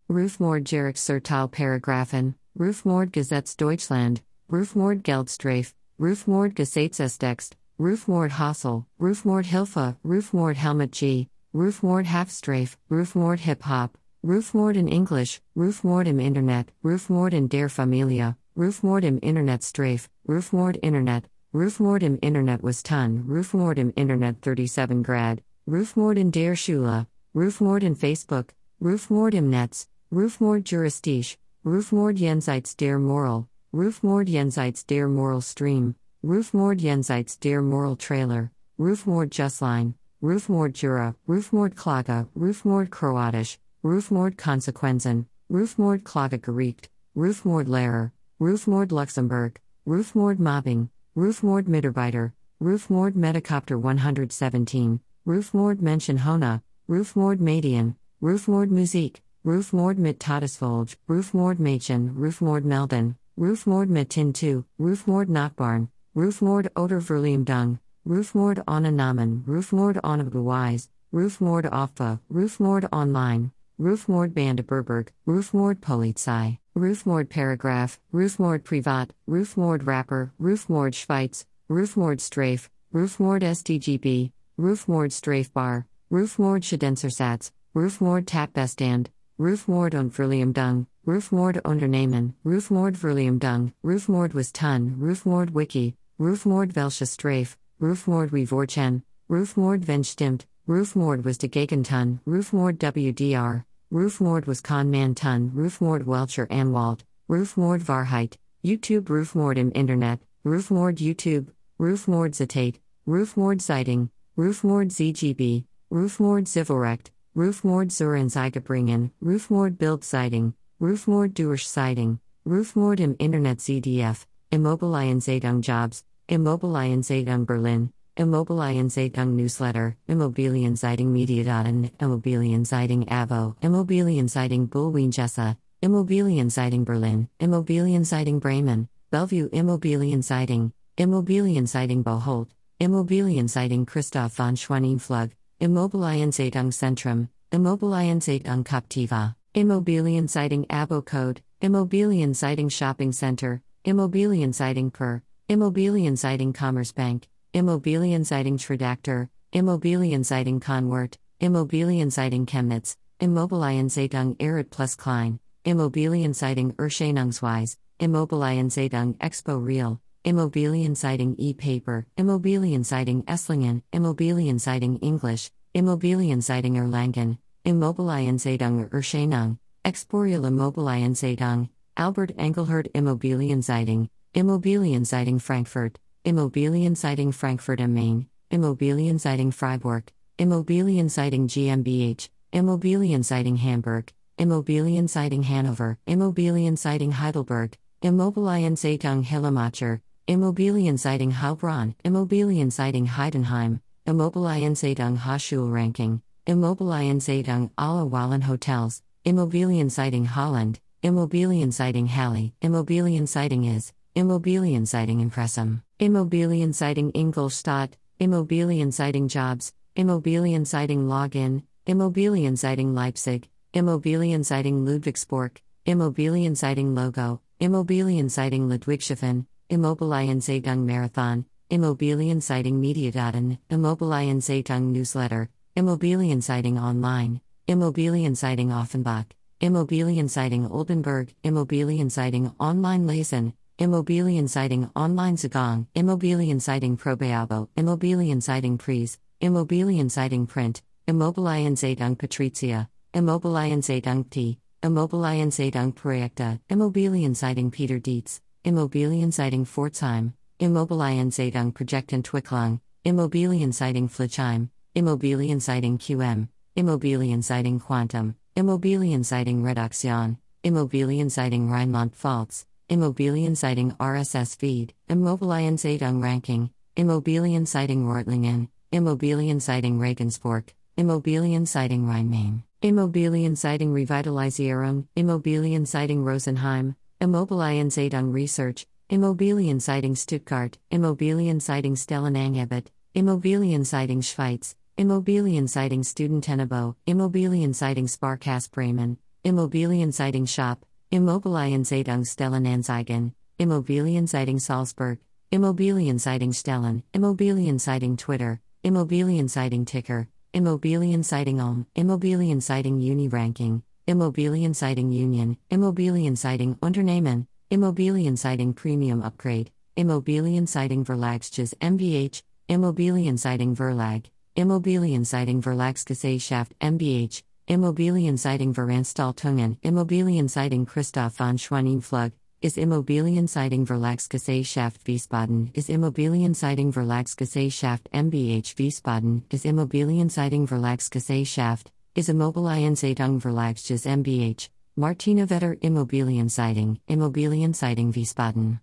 Rufmord Jerick Surtal Paragraphen, Rufmord Gesetz Deutschland, Rufmord Geldstrafe, Rufmord Gesetzestext, Rufmord Hassel, Rufmord Hilfe, Rufmord Helmut G, Rufmord Halfstrafe, Rufmord Hip Hop, Rufmord in English, Rufmord im Internet, Rufmord in der Familie, Rufmord im Internet Strafe, Rufmord Internet, Rufmord im Internet was Ton, Rufmord im Internet 37 Grad, Rufmord in der Schule, Rufmord in Facebook, Rufmord im Netz, Rufmord Juristisch, Rufmord jenseits der Moral, Rufmord jenseits der Moral Stream, Rufmord jenseits der Moral Trailer, Rufmord Justline, Rufmord Jura, Rufmord Klaga, Rufmord Kroatisch, Rufmord Konsequenzen, Rufmord Klage Gericht, Rufmord Lehrer, Rufmord Luxembourg, Rufmord Mobbing, Rufmord Mitarbeiter, Rufmord Metacopter 117, Rufmord Menschen Hona, Rufmord Median, Rufmord Musik, Rufmord mit Todesfolge, Rufmord Mädchen, Rufmord Melden, Rufmord mit Tin 2, Rufmord Nachbarn, Rufmord oder Verliebung, Rufmord ohne Namen, Rufmord ohne Beweis, Rufmord Auffa, Rufmord Online, Rufmord Bandeberberg, Rufmord Polizei, Rufmord Paragraph, Rufmord Privat, Rufmord Rapper, Rufmord Schweiz, Rufmord Strafe, Rufmord STGB, Rufmord Strafe Bar, Rufmord Schadensersatz, Rufmord Tatbestand, Rufmord und Verliebung, Rufmord Unternehmen, Rufmord Verliebung, Rufmord was Tun, Rufmord Wiki, Rufmord Welsche Strafe, Rufmord Revorchen, Rufmord wenn stimmt, Rufmord was de Gegentun, Rufmord WDR, Rufmord was Tun, Rufmord Welcher Anwalt, Rufmord Wahrheit, YouTube Rufmord im Internet, Rufmord YouTube, Rufmord Zitate, Rufmord Sighting, Rufmord ZGB, Rufmord Zivilrecht, Rufmord Zurenzeigabringen, Rufmord Bild Sighting, Rufmord Durch Sighting, Rufmord im Internet ZDF, Immobilienzeitung Jobs, Immobilienzeitung Berlin, Immobilienzeitung Newsletter, Immobilienzeitung Mediadaten, Immobilienzeitung AVO, Immobilienzeitung bulwiengesa, Immobilienzeitung Berlin, Immobilienzeitung Bremen, Bellevue. Immobilienzeitung, Immobilienzeitung Boholt, Immobilienzeitung Christoph von Schwanenflug, Immobilienzeitung Centrum, Immobilienzeitung Captiva, Immobilienzeitung Abo Code, Immobilien Immobilienzeitung Shopping Center, Immobilien Immobilienzeitung Per, Immobilienzeitung Commerzbank, Immobilienzeitung Tredaktor, Immobilienzeitung Conwert, Immobilienzeitung Chemnitz, Immobilienzeitung Erit plus Klein, Immobilienzeitung Erscheinungsweise, Immobilienzeitung Expo Real, Immobilienzeitung E-Paper, Immobilienzeitung Esslingen, Immobilienzeitung English, Immobilienzeitung Erlangen, Immobilienzeitung Erscheinung, Exportial Immobilienzeitung, Albert Engelhard Immobilienzeitung, Frankfurt, Immobilienzeitung Frankfurt am Main, Immobilienzeitung Freiburg, Immobilienzeitung GmbH, Immobilienzeitung Hamburg, Immobilienzeitung Hanover, Immobilienzeitung Heidelberg, Immobilienzeitung Hillemacher, Immobilienzeitung Heilbronn, Immobilienzeitung Heidenheim, Immobilienzeitung Hochschulranking, Immobilienzeitung Alle Wallen Hotels, Immobilienzeitung Holland, Immobilienzeitung Halle, Immobilienzeitung is, Immobilienzeitung Impressum, Immobilienzeitung Ingolstadt, Immobilienzeitung Jobs, Immobilienzeitung Login, Immobilienzeitung Leipzig, Immobilienzeitung Ludwigsburg, Immobilienzeitung Logo, Immobilienzeitung Ludwigshafen, Immobilienzeitung Marathon, Immobilienzeitung Mediadaten, Immobilienzeitung Newsletter, Immobilienzeitung Online, Immobilienzeitung Offenbach, Immobilienzeitung Oldenburg, Immobilienzeitung Online Lesen, Immobilienzeitung Online Zugong, Immobilienzeitung Probeabo, Immobilienzeitung Pries, Immobilienzeitung Print, Immobilienzeitung Patrizia, Immobilienzeitung T, Immobilienzeitung Projekte, Immobilienzeitung Peter Dietz, Immobilienzeitung Pforzheim, Immobilienzeitung Projektentwicklung, Immobilienzeitung Flichheim, Immobilienzeitung QM, Immobilienzeitung Quantum, Immobilienzeitung Redaktion, Immobilienzeitung Rheinland-Pfalz, Immobilienzeitung RSS Feed, Immobilienzeitung Ranking, Immobilienzeitung Reutlingen, Immobilienzeitung Regensburg, Immobilienzeitung Rhein-Main, Immobilienzeitung Revitalisierung, Immobilienzeitung Rosenheim, Immobilienzeitung Research, Immobilienzeitung Stuttgart, Immobilienzeitung Stellenangebot, Immobilienzeitung Schweiz, Immobilienzeitung Studentenabo, Immobilienzeitung Sparkasse Bremen, Immobilienzeitung Shop, Immobilienzeitung Stellenanzeigen, Immobilienzeitung Salzburg, Immobilienzeitung Stellen, Immobilienzeitung Twitter, Immobilienzeitung Ticker, Immobilienzeitung Ulm, Immobilienzeitung Uni Ranking, Immobilienzeitung Union, Immobilienzeitung Unternehmen, Immobilienzeitung Premium Upgrade, Immobilienzeitung Verlagsges MBH, Immobilienzeitung Verlag, Immobilienzeitung Verlagsgesellschaft MBH, Immobilienzeitung Veranstaltungen, Immobilienzeitung Christoph von Schwanenflug, ist Immobilienzeitung Verlagsgesellschaft Wiesbaden, ist Immobilienzeitung Verlagsgesellschaft MBH Wiesbaden, ist Immobilienzeitung Verlagsgesellschaft, is Immobilienzeitung Verlagsjes MBH, Martina Vetter Immobilienzeitung, Immobilienzeitung Wiesbaden.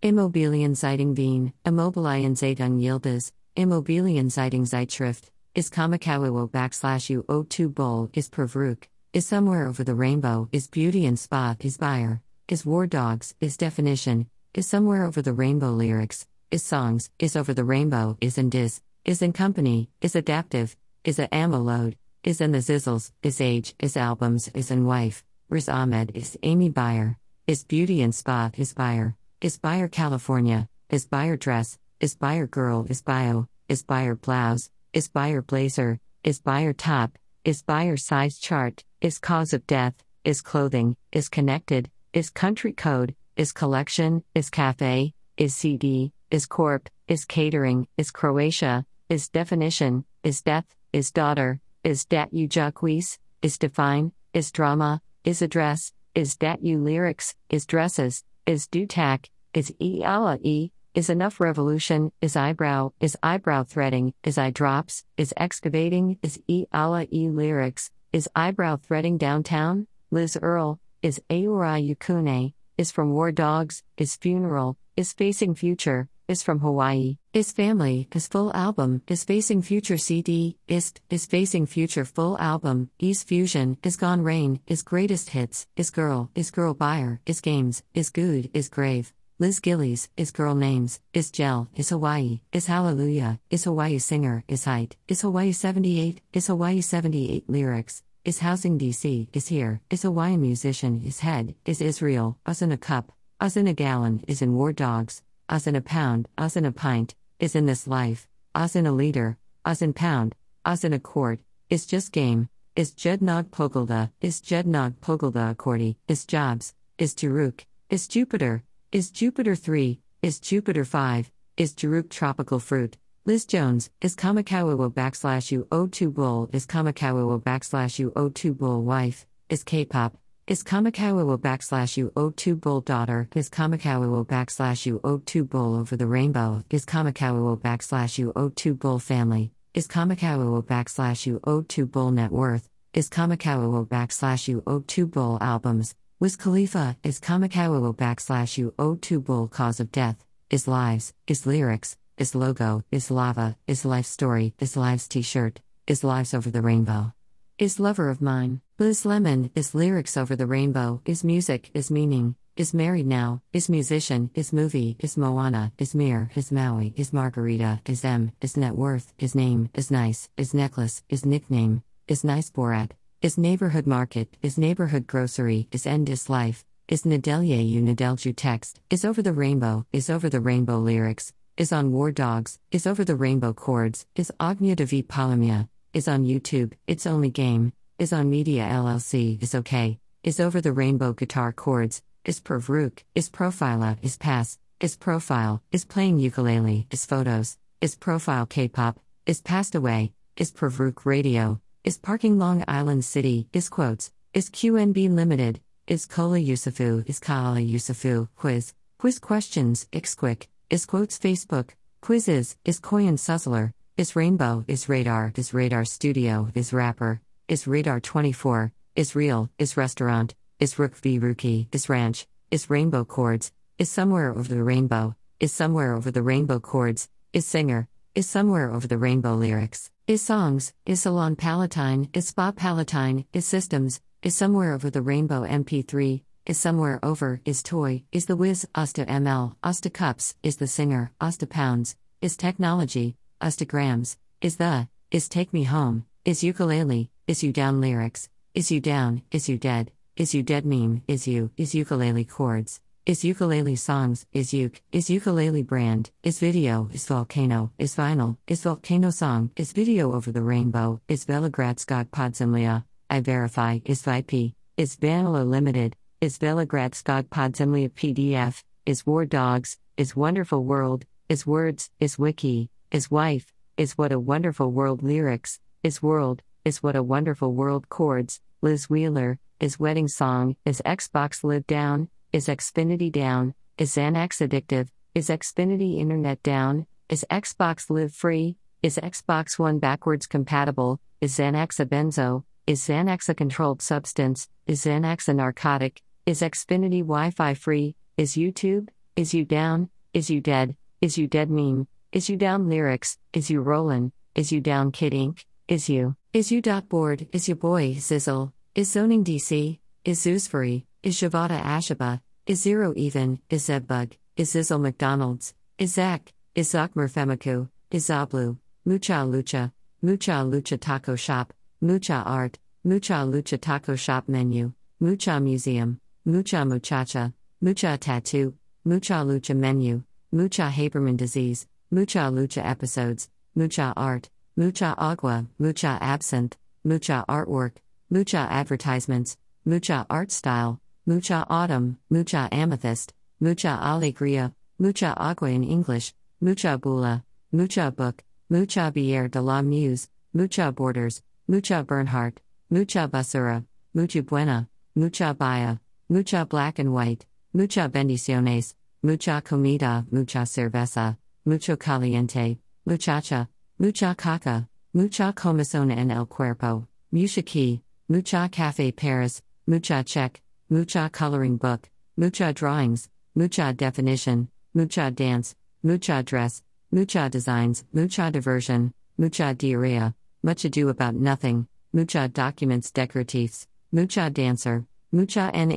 Immobilienzeitung Wien, Immobilienzeitung Yildiz, Immobilienzeitung Zeitschrift, is Kamakawiwo backslash U02 Bowl, is Pervruk, is Somewhere Over the Rainbow, is Beauty and Spa, is Buyer, is War Dogs, is Definition, is Somewhere Over the Rainbow Lyrics, is Songs, is Over the Rainbow, is in Is, is in Company, is Adaptive, is a Ammo Load, is in the Zizzles, is Age, is Albums, is in Wife, Riz Ahmed, is Amy Buyer, is Beauty and Spa, is Buyer. Is Buyer California? Is Buyer Dress? Is Buyer Girl? Is Bio? Is Buyer Blouse? Is Buyer Blazer? Is Buyer Top? Is Buyer Size Chart? Is Cause of Death? Is Clothing? Is Connected? Is Country Code? Is Collection? Is Cafe? Is CD? Is Corp? Is Catering? Is Croatia? Is Definition? Is Death? Is Daughter? Is Dat You Jacques? Is Define? Is Drama? Is Address? Is Dat You Lyrics? Is Dresses? Is do Dutac? Is e e? Is enough revolution? Is eyebrow? Is eyebrow threading? Is eye drops? Is excavating? Is e ala e lyrics? Is eyebrow threading downtown? Liz Earle? Is Aura Yukune? Is from War Dogs? Is funeral? Is facing future? Is from Hawaii? Is family? Is full album? Is facing future CD? Is is facing future full album? Is fusion? Is gone rain? Is greatest hits? Is girl? Is girl buyer? Is games? Is good? Is grave? Liz Gillies, is girl names, is gel, is Hawaii, is hallelujah, is Hawaii singer, is height, is Hawaii 78, is Hawaii 78 lyrics, is housing DC, is here, is Hawaii musician, is head, is Israel, us in a cup, us in a gallon, is in war dogs, us in a pound, us in a pint, is in this life, us in a liter, us in pound, us in a quart, is just game, is Jednog Pogelda, is Jednog Pogelda accordi, is jobs, is Turuk, is Jupiter, is Jupiter 3? Is Jupiter 5? Is Jaruk tropical fruit? Liz Jones, is Kamakawiwo backslash U02 bull? Is Kamakawiwo backslash U02 bull wife? Is K pop? Is Kamakawiwo backslash U02 bull daughter? Is Kamakawiwo backslash U02 bull over the rainbow? Is Kamakawiwo backslash U02 bull family? Is Kamakawiwo backslash U02 bull net worth? Is Kamakawiwo backslash U02 bull albums? Wiz Khalifa is Kamakawiwo backslash U02 bull cause of death, is lives, is lyrics, is logo, is lava, is life story, is lives t shirt, is lives over the rainbow. Is lover of mine, Liz Lemon, is lyrics over the rainbow, is music, is meaning, is married now, is musician, is movie, is Moana, is Mir, is Maui, is Margarita, is M, is net worth, is name, is nice, is necklace, is nickname, is nice Borat, is neighborhood market, is neighborhood grocery, is endless life, is Nadelye you Nadelju text, is over the rainbow, is over the rainbow lyrics, is on war dogs, is over the rainbow chords, is Agnya Devi Palamia, is on YouTube, it's only game, is on Media LLC, is okay, is over the rainbow guitar chords, is Pervruk, is Profila, is pass, is profile, is playing ukulele, is photos, is profile K pop, is passed away, is Pervruk radio, is Parking Long Island City, is Quotes, is QNB Limited, is Kola Yusufu, is Kaala Yusufu, Quiz, Quiz Questions, Ixquick, is Quotes Facebook, Quizzes, is Koyan Suzzler, is Rainbow, is Radar, is Radar Studio, is Rapper, is Radar 24, is Real, is Restaurant, is Rook v Rookie, is Ranch, is Rainbow Chords, is Somewhere Over the Rainbow, is Somewhere Over the Rainbow Chords, is Singer, is Somewhere Over the Rainbow Lyrics. Is songs, is salon palatine, is spa palatine, is systems, is somewhere over the rainbow MP3, is somewhere over, is toy, is the whiz, Asta ML, Asta cups, is the singer, Asta pounds, is technology, Asta grams, is the, is take me home, is ukulele, is you down lyrics, is you down, is you dead, is you dead meme, is you, is ukulele chords. Is ukulele songs, is uke, is ukulele brand, is video, is volcano, is vinyl, is volcano song, is video over the rainbow, is Velogradskog Podzemlia, I verify, is VIP, is Vanilla Limited, is Velogradskog Podzemlia PDF, is War Dogs, is Wonderful World, is Words, is Wiki, is Wife, is What a Wonderful World lyrics, is World, is What a Wonderful World chords, Liz Wheeler, is Wedding Song, is Xbox Live Down, is Xfinity down? Is Xanax addictive? Is Xfinity Internet down? Is Xbox Live free? Is Xbox One backwards compatible? Is Xanax a benzo? Is Xanax a controlled substance? Is Xanax a narcotic? Is Xfinity Wi Fi free? Is YouTube? Is you down? Is you dead? Is you dead meme? Is you down lyrics? Is you rollin'? Is you down Kid Ink? Is you? Is you dot board? Is your boy Zizzle? Is zoning DC? Is Zoosfree? Is Shavada Ashaba? Is Zero Even? Is Zebug? Is Zizzle McDonald's? Is Zach? Is Zachmer Femiku? Is Zablu? Mucha Lucha? Mucha Lucha Taco Shop? Mucha Art? Mucha Lucha Taco Shop Menu? Mucha Museum? Mucha Muchacha? Mucha Tattoo? Mucha Lucha Menu? Mucha Habermann Disease? Mucha Lucha Episodes? Mucha Art? Mucha Agua? Mucha Absinthe? Mucha Artwork? Mucha Advertisements? Mucha Art Style? Mucha Autumn? Mucha Amethyst? Mucha Alegria? Mucha Agua in English? Mucha Bula? Mucha Book? Mucha Bière de la Muse? Mucha Borders? Mucha Bernhardt? Mucha Basura? Mucha Buena? Mucha Baya? Mucha Black and White? Mucha Bendiciones? Mucha Comida? Mucha Cerveza? Mucho Caliente? Muchacha? Mucha Caca? Mucha Comezón en el Cuerpo? Mucha Key? Mucha Café Paris? Mucha Check? Mucha Coloring Book? Mucha Drawings? Mucha Definition? Mucha Dance? Mucha Dress? Mucha Designs? Mucha Diversion? Mucha Diarrhea? Much Ado About Nothing? Mucha Documents Decoratifs? Mucha Dancer? Mucha N.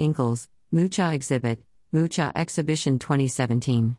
Mucha Exhibit? Mucha Exhibition 2017.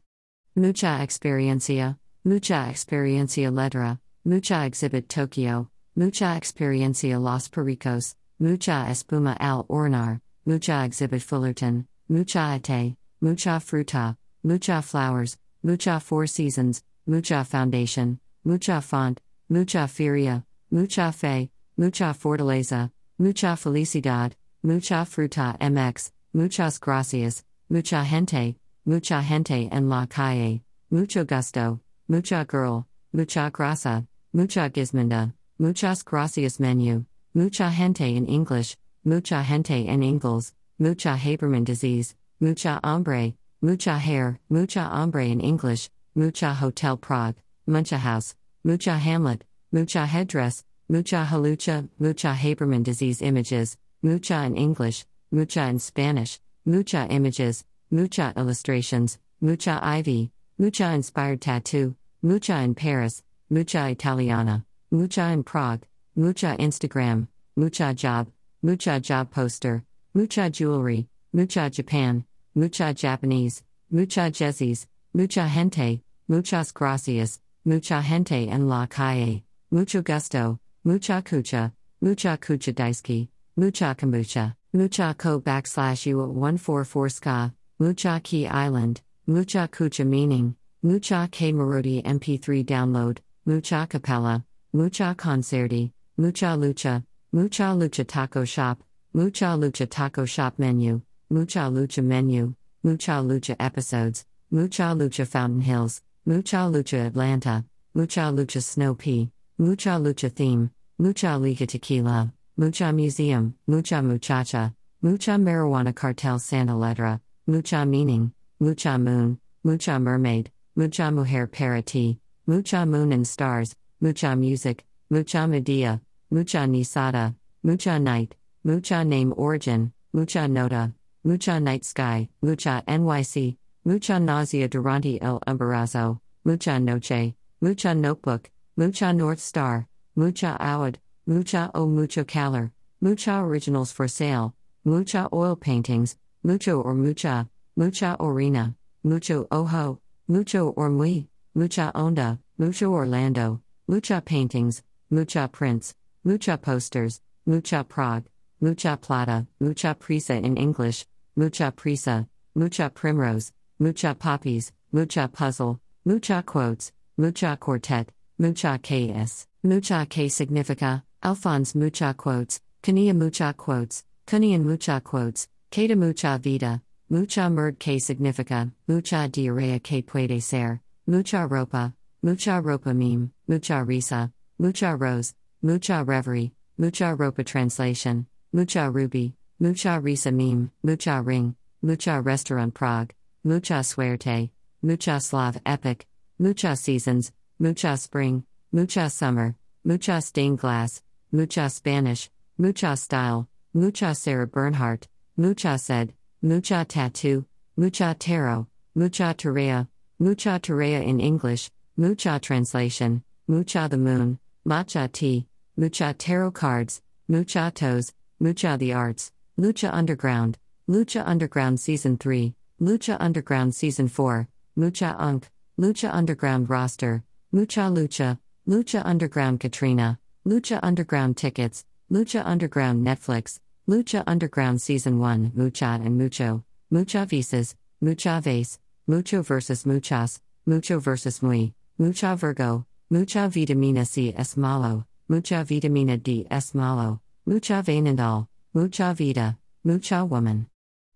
Mucha Experiencia? Mucha Experiencia Letra? Mucha Exhibit Tokyo? Mucha Experiencia Los Pericos? Mucha Espuma al Ornar? Mucha Exhibit Fullerton? Mucha Ate? Mucha Fruta? Mucha Flowers? Mucha Four Seasons? Mucha Foundation? Mucha Font? Mucha Feria? Mucha Fe? Mucha Fortaleza? Mucha Felicidad? Mucha Fruta MX? Muchas Gracias? Mucha Gente? Mucha Gente en la Calle? Mucho Gusto? Mucha Girl? Mucha Grasa? Mucha Gizmonda? Muchas Gracias Menu? Mucha Gente in English? Mucha Gente en Ingles? Mucha Habermann Disease? Mucha Hombre? Mucha Hair? Mucha Hombre in English? Mucha Hotel Prague? Mucha House? Mucha Hamlet? Mucha Headdress? Mucha Halucha? Mucha Habermann Disease Images? Mucha in English? Mucha in Spanish? Mucha Images? Mucha Illustrations? Mucha Ivy? Mucha Inspired Tattoo? Mucha in Paris? Mucha Italiana? Mucha in Prague? Mucha Instagram? Mucha Job? Mucha Job Poster? Mucha Jewelry? Mucha Japan? Mucha Japanese? Mucha Jezzies? Mucha Gente? Muchas Gracias? Mucha Gente en la Calle? Mucho Gusto? Mucha Kucha? Mucha Kucha Daisuke? Mucha Kombucha? Mucha Ko backslash U 144 Ska? Mucha Key Island? Mucha Kucha Meaning? Mucha K Marodi MP3 Download? Mucha Capella? Mucha Concerti? Mucha Lucha? Mucha Lucha Taco Shop? Mucha Lucha Taco Shop Menu? Mucha Lucha Menu? Mucha Lucha Episodes? Mucha Lucha Fountain Hills? Mucha Lucha Atlanta? Mucha Lucha Snow Pea? Mucha Lucha Theme? Mucha Liga Tequila? Mucha Museum? Mucha Muchacha? Mucha Marijuana Cartel Santa Letra? Mucha Meaning? Mucha Moon? Mucha Mermaid? Mucha Mujer para ti? Mucha Moon and Stars? Mucha Music? Mucha Medea? Mucha Nisada? Mucha Night? Mucha Name Origin? Mucha Nota? Mucha Night Sky? Mucha NYC? Mucha Nausea Durante el Embarazo? Mucha Noche? Mucha Notebook? Mucha North Star? Mucha Awad? Mucha o mucho calor, mucha originals for sale, mucha oil paintings, mucho or mucha, mucha orina, mucho ojo, mucho or muy, mucha onda, mucho Orlando, mucha paintings, mucha prints, mucha posters, mucha Prague, mucha plata, mucha prisa in English, mucha prisa, mucha primrose, mucha poppies, mucha puzzle, mucha quotes, mucha quartet, mucha ks, mucha que significa, Alphonse mucha quotes, Kania mucha quotes, Kunian mucha quotes, Kata mucha vida, mucha merd que significa, mucha diarrea que puede ser, mucha ropa, mucha ropa meme, mucha risa, mucha rose, mucha reverie, mucha ropa translation, mucha ruby, mucha risa meme, mucha ring, mucha restaurant Prague, mucha suerte, mucha slav epic, mucha seasons, mucha spring, mucha summer, mucha stained glass, mucha Spanish, Mucha Style, Mucha Sarah Bernhardt, Mucha Said, Mucha Tattoo, Mucha Tarot, Mucha Tarea, Mucha Tarea in English, Mucha Translation, Mucha the Moon, Matcha Tea, Mucha Tarot Cards, Mucha Toes, Mucha the Arts, Lucha Underground, Lucha Underground Season 3, Lucha Underground Season 4, Mucha Unk, Lucha Underground Roster, Mucha Lucha, Lucha Underground Katrina, Lucha Underground Tickets, Lucha Underground Netflix, Lucha Underground Season 1, Mucha and Mucho, Mucha Visas, Mucha Vase, Mucho vs Muchas, Mucho vs Muy, Mucha Virgo, Mucha Vitamina C es malo, Mucha Vitamina D es malo, Mucha Venendal, Mucha Vida, Mucha Woman.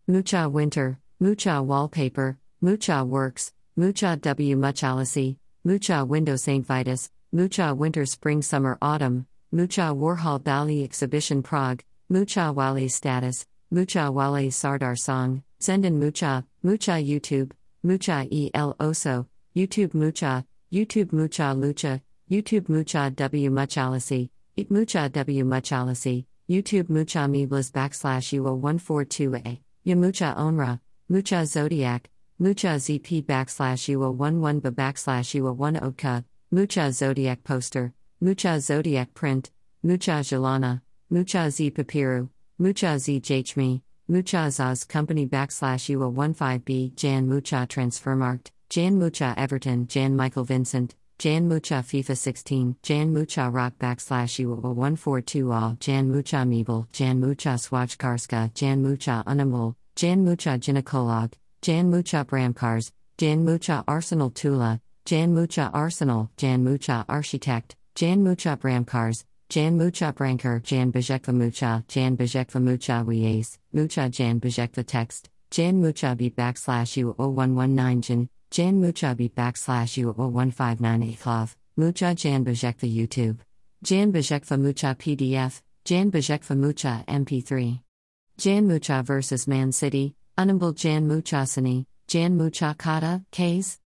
Mucha Winter, Mucha Wallpaper, Mucha Works, Mucha W Muchalacy, Mucha Window St. Vitus, Mucha Winter Spring Summer Autumn, Mucha Warhol Bali Exhibition Prague, Mucha Wali Status, Mucha Wale Sardar Song, Zenden Mucha, Mucha YouTube, Mucha El Oso, YouTube Mucha, YouTube Mucha Lucha, YouTube Mucha W Muchalacy, It Mucha W Muchalacy, YouTube Mucha Meblas backslash UO142A, Yamucha Onra, Mucha Zodiac, Mucha ZP backslash UO11 ba backslash UO1 Odka, Mucha Zodiac Poster, Mucha Zodiac Print, Mucha Jalana, Mucha Z Papiru, Mucha Z Jachmi, Mucha Zaz Company backslash UO15B Jan Mucha Transfermarkt, Jan Mucha Everton Jan Michael Vincent, Jan Mucha FIFA 16, Jan Mucha Rock backslash UO142 All, Jan Mucha Meeble, Jan Mucha Swachkarska, Jan Mucha Unamul, Jan Mucha Gynecolog, Jan Mucha Bramcars, Jan Mucha Arsenal Tula, Jan Mucha Arsenal, Jan Mucha Architect, Jan Mucha Bramcars, Jan Mucha Branker, Jan Bejekva Mucha, Jan Bejekva Mucha Wies, Mucha Jan Bejekva Text, Jan Mucha B backslash U0119 Jan, Jan Mucha B backslash U0159 Aklov, Mucha Jan Bejekva YouTube, Jan Bejekva Mucha PDF, Jan Bejekva Mucha MP3. Jan Mucha vs Man City, Unumble Jan Muchasani, Jan Mucha Kata, Case.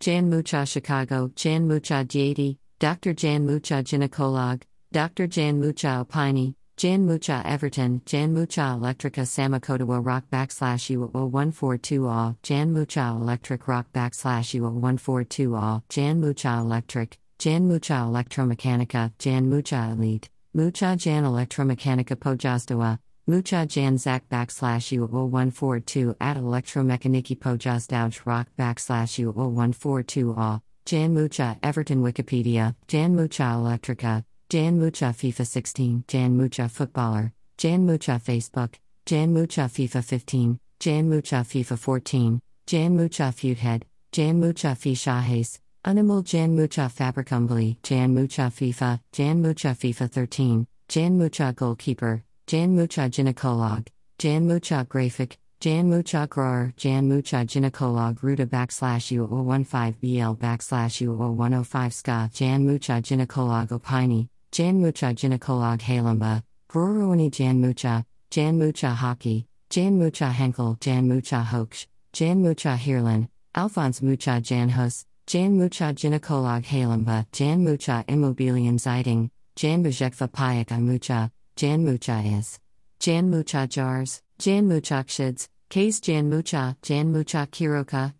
Jan Mucha Chicago, Jan Mucha Dieti, Dr. Jan Mucha Gynecolog, Dr. Jan Mucha Opini, Jan Mucha Everton, Jan Mucha Electrica Samakotawa Rock backslash U0142 All, Jan Mucha Electric Rock backslash U0142 All, Jan Mucha Electric, Jan Mucha Electromechanica, Jan Mucha Elite, Mucha Jan Electromechanica Pojazdawa, Mucha Jan Zak backslash U0142 at Electromechaniki Pojazdauj Rock backslash U0142 All, Jan Mucha Everton Wikipedia, Jan Mucha Electrica, Jan Mucha FIFA 16, Jan Mucha Footballer, Jan Mucha Facebook, Jan Mucha FIFA 15, Jan Mucha FIFA 14, Jan Mucha Feuthead, Jan Mucha Fi Shahes, Animal Jan Mucha Fabricumbly, Jan Mucha FIFA, Jan Mucha FIFA 13, Jan Mucha Goalkeeper, Jan Mucha Gynecolog, Jan Mucha Graphic, Jan Mucha Grower, Jan Mucha Gynecolog Ruta backslash U015BL backslash U0105 Ska, Jan Mucha Gynecolog Opini, Jan Mucha Gynecolog Halamba, Groruani Jan Mucha, Jan Mucha Hockey, Jan Mucha Henkel, Jan Mucha Hoax, Jan Mucha Hirlan, Alphonse Mucha Jan Hus, Jan Mucha Gynecolog Halamba, Jan Mucha Immobilien Zeitung, Jan Bejekva Payaka Mucha, Jan Mucha is. Jan Mucha Jars, Jan Mucha Kshids, K's Jan Mucha, Jan Mucha Kiroka.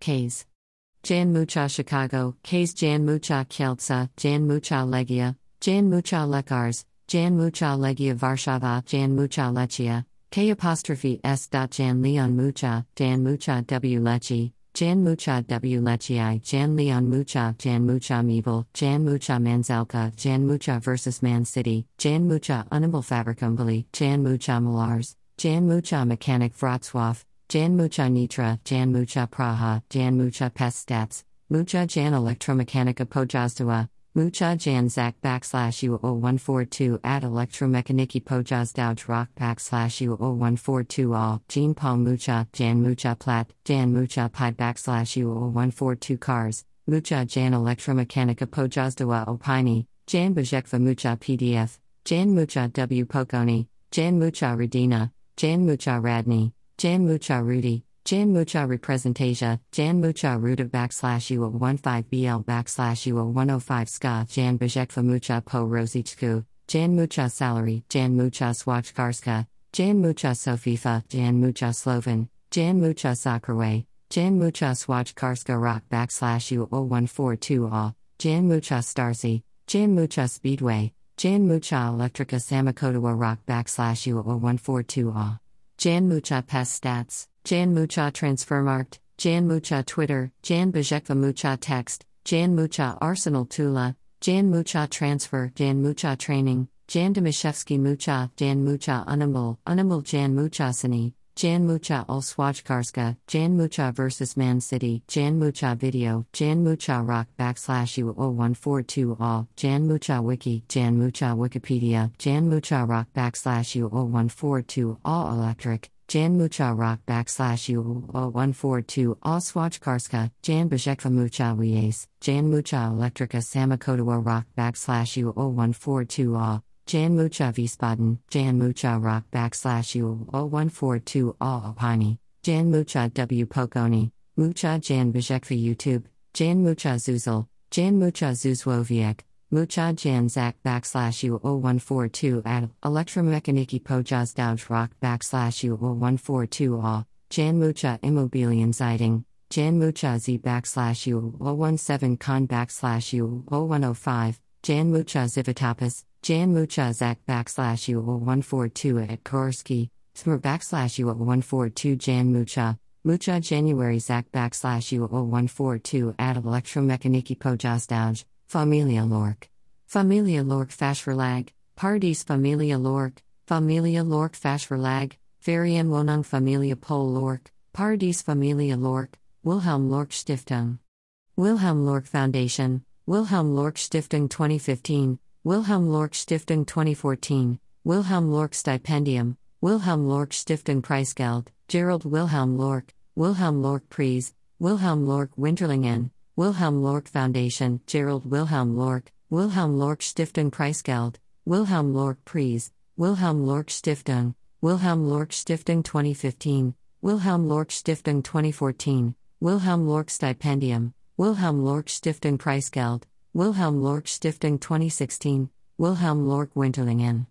Jan Mucha Chicago, K's Jan Mucha Kieltsa, Jan Mucha Legia, Jan Mucha Lekars, Jan Mucha Legia Varshava, Jan Mucha Lechia, K apostrophe S. Jan Leon Mucha, Jan Mucha W. Lechi, Jan Mucha W. Lechii, Jan Leon Mucha, Jan Mucha Meeble, Jan Mucha Manzelka, Jan Mucha vs Man City, Jan Mucha Unable Fabricumbly, Jan Mucha Malars, Jan Mucha Mechanic Wrocław, Jan Mucha Nitra, Jan Mucha Praha, Jan Mucha Pestats, Mucha Jan Electromechanica Pojazdawa, Mucha Jan Zak backslash U0142 at Electromechaniki Pojazdauj Rock backslash U0142 all, Jean Paul Mucha, Jan Mucha Plat, Jan Mucha Pi backslash U0142 cars, Mucha Jan Electromechanica Pojazdawa Opini, Jan Bajekva Mucha PDF, Jan Mucha W Pokoni, Jan Mucha Radina, Jan Mucha Radni, Jan Mucha Rudy, Jan Mucha Representasia, Jan Mucha Ruta backslash U15BL backslash U105 Ska Jan Bejekva Mucha Po Rosichku, Jan Mucha Salary, Jan Mucha Swachkarska, Jan Mucha Sofifa, Jan Mucha Sloven, Jan Mucha Sakrway, Jan Mucha Swachkarska Rock backslash U0142 A, Jan Mucha Starcy, Jan Mucha Speedway, Jan Mucha Electrica Samakotawa Rock backslash U0142 A, Jan Mucha Pest Stats, Jan Mucha Transfermarkt, Jan Mucha Twitter, Jan Bajekva Mucha Text, Jan Mucha Arsenal Tula, Jan Mucha Transfer, Jan Mucha Training, Jan Domishevsky Mucha, Jan Mucha Unimul, Unimul Jan Muchasini, Jan Mucha Olswajkarska, Jan Mucha vs Man City, Jan Mucha Video, Jan Mucha Rock backslash U0142 All, Jan Mucha Wiki, Jan Mucha Wikipedia, Jan Mucha Rock backslash U0142 All Electric, Jan Mucha Rock backslash U0142 All Swachkarska, Jan Bajekva Mucha Wies, Jan Mucha Electrica Samakotawa Rock backslash U0142 All, Jan Mucha Wiesbaden, Jan Mucha Rock backslash U0142 All Opini, Jan Mucha W Pokoni, Mucha Jan Bajekva YouTube, Jan Mucha Zuzel, Jan Mucha Zuzwowiek, Mucha Jan Zak backslash U0142 at Elektromechaniki Douj Rock backslash U0142 All, Jan Mucha Immobilien Zeitung, Jan Mucha Z backslash U017 Con backslash U0105, Jan Mucha Zivitapas, Jan Mucha Zak backslash U0142 at Korsky, Smr backslash U0142 Jan Mucha, Mucha January Zak backslash U0142 at Elektromechaniki Pojasdauj, Familia Lorch. Familia Lorch Fachverlag, Pardis Familia Lorch, Familia Lorch Fachverlag, Ferien Wonung Familia Pol Lorch, Pardis Familia Lorch, Wilhelm Lorch Stiftung. Wilhelm Lorch Foundation, Wilhelm Lorch Stiftung 2015, Wilhelm Lorch Stiftung 2014, Wilhelm Lorch Stipendium, Wilhelm Lorch Stiftung Preisgeld, Gerald Wilhelm Lorch, Wilhelm Lorch Prize, Wilhelm Lorch Winterlingen, Wilhelm Lorch Foundation, Gerald Wilhelm Lorch, Wilhelm Lorch Stiftung Preisgeld, Wilhelm Lorch Prize, Wilhelm Lorch Stiftung, Wilhelm Lorch Stiftung 2015, Wilhelm Lorch Stiftung 2014, Wilhelm Lorch Stipendium, Wilhelm Lorch Stiftung Preisgeld, Wilhelm Lorch Stiftung 2016, Wilhelm Lorch Winterlingen.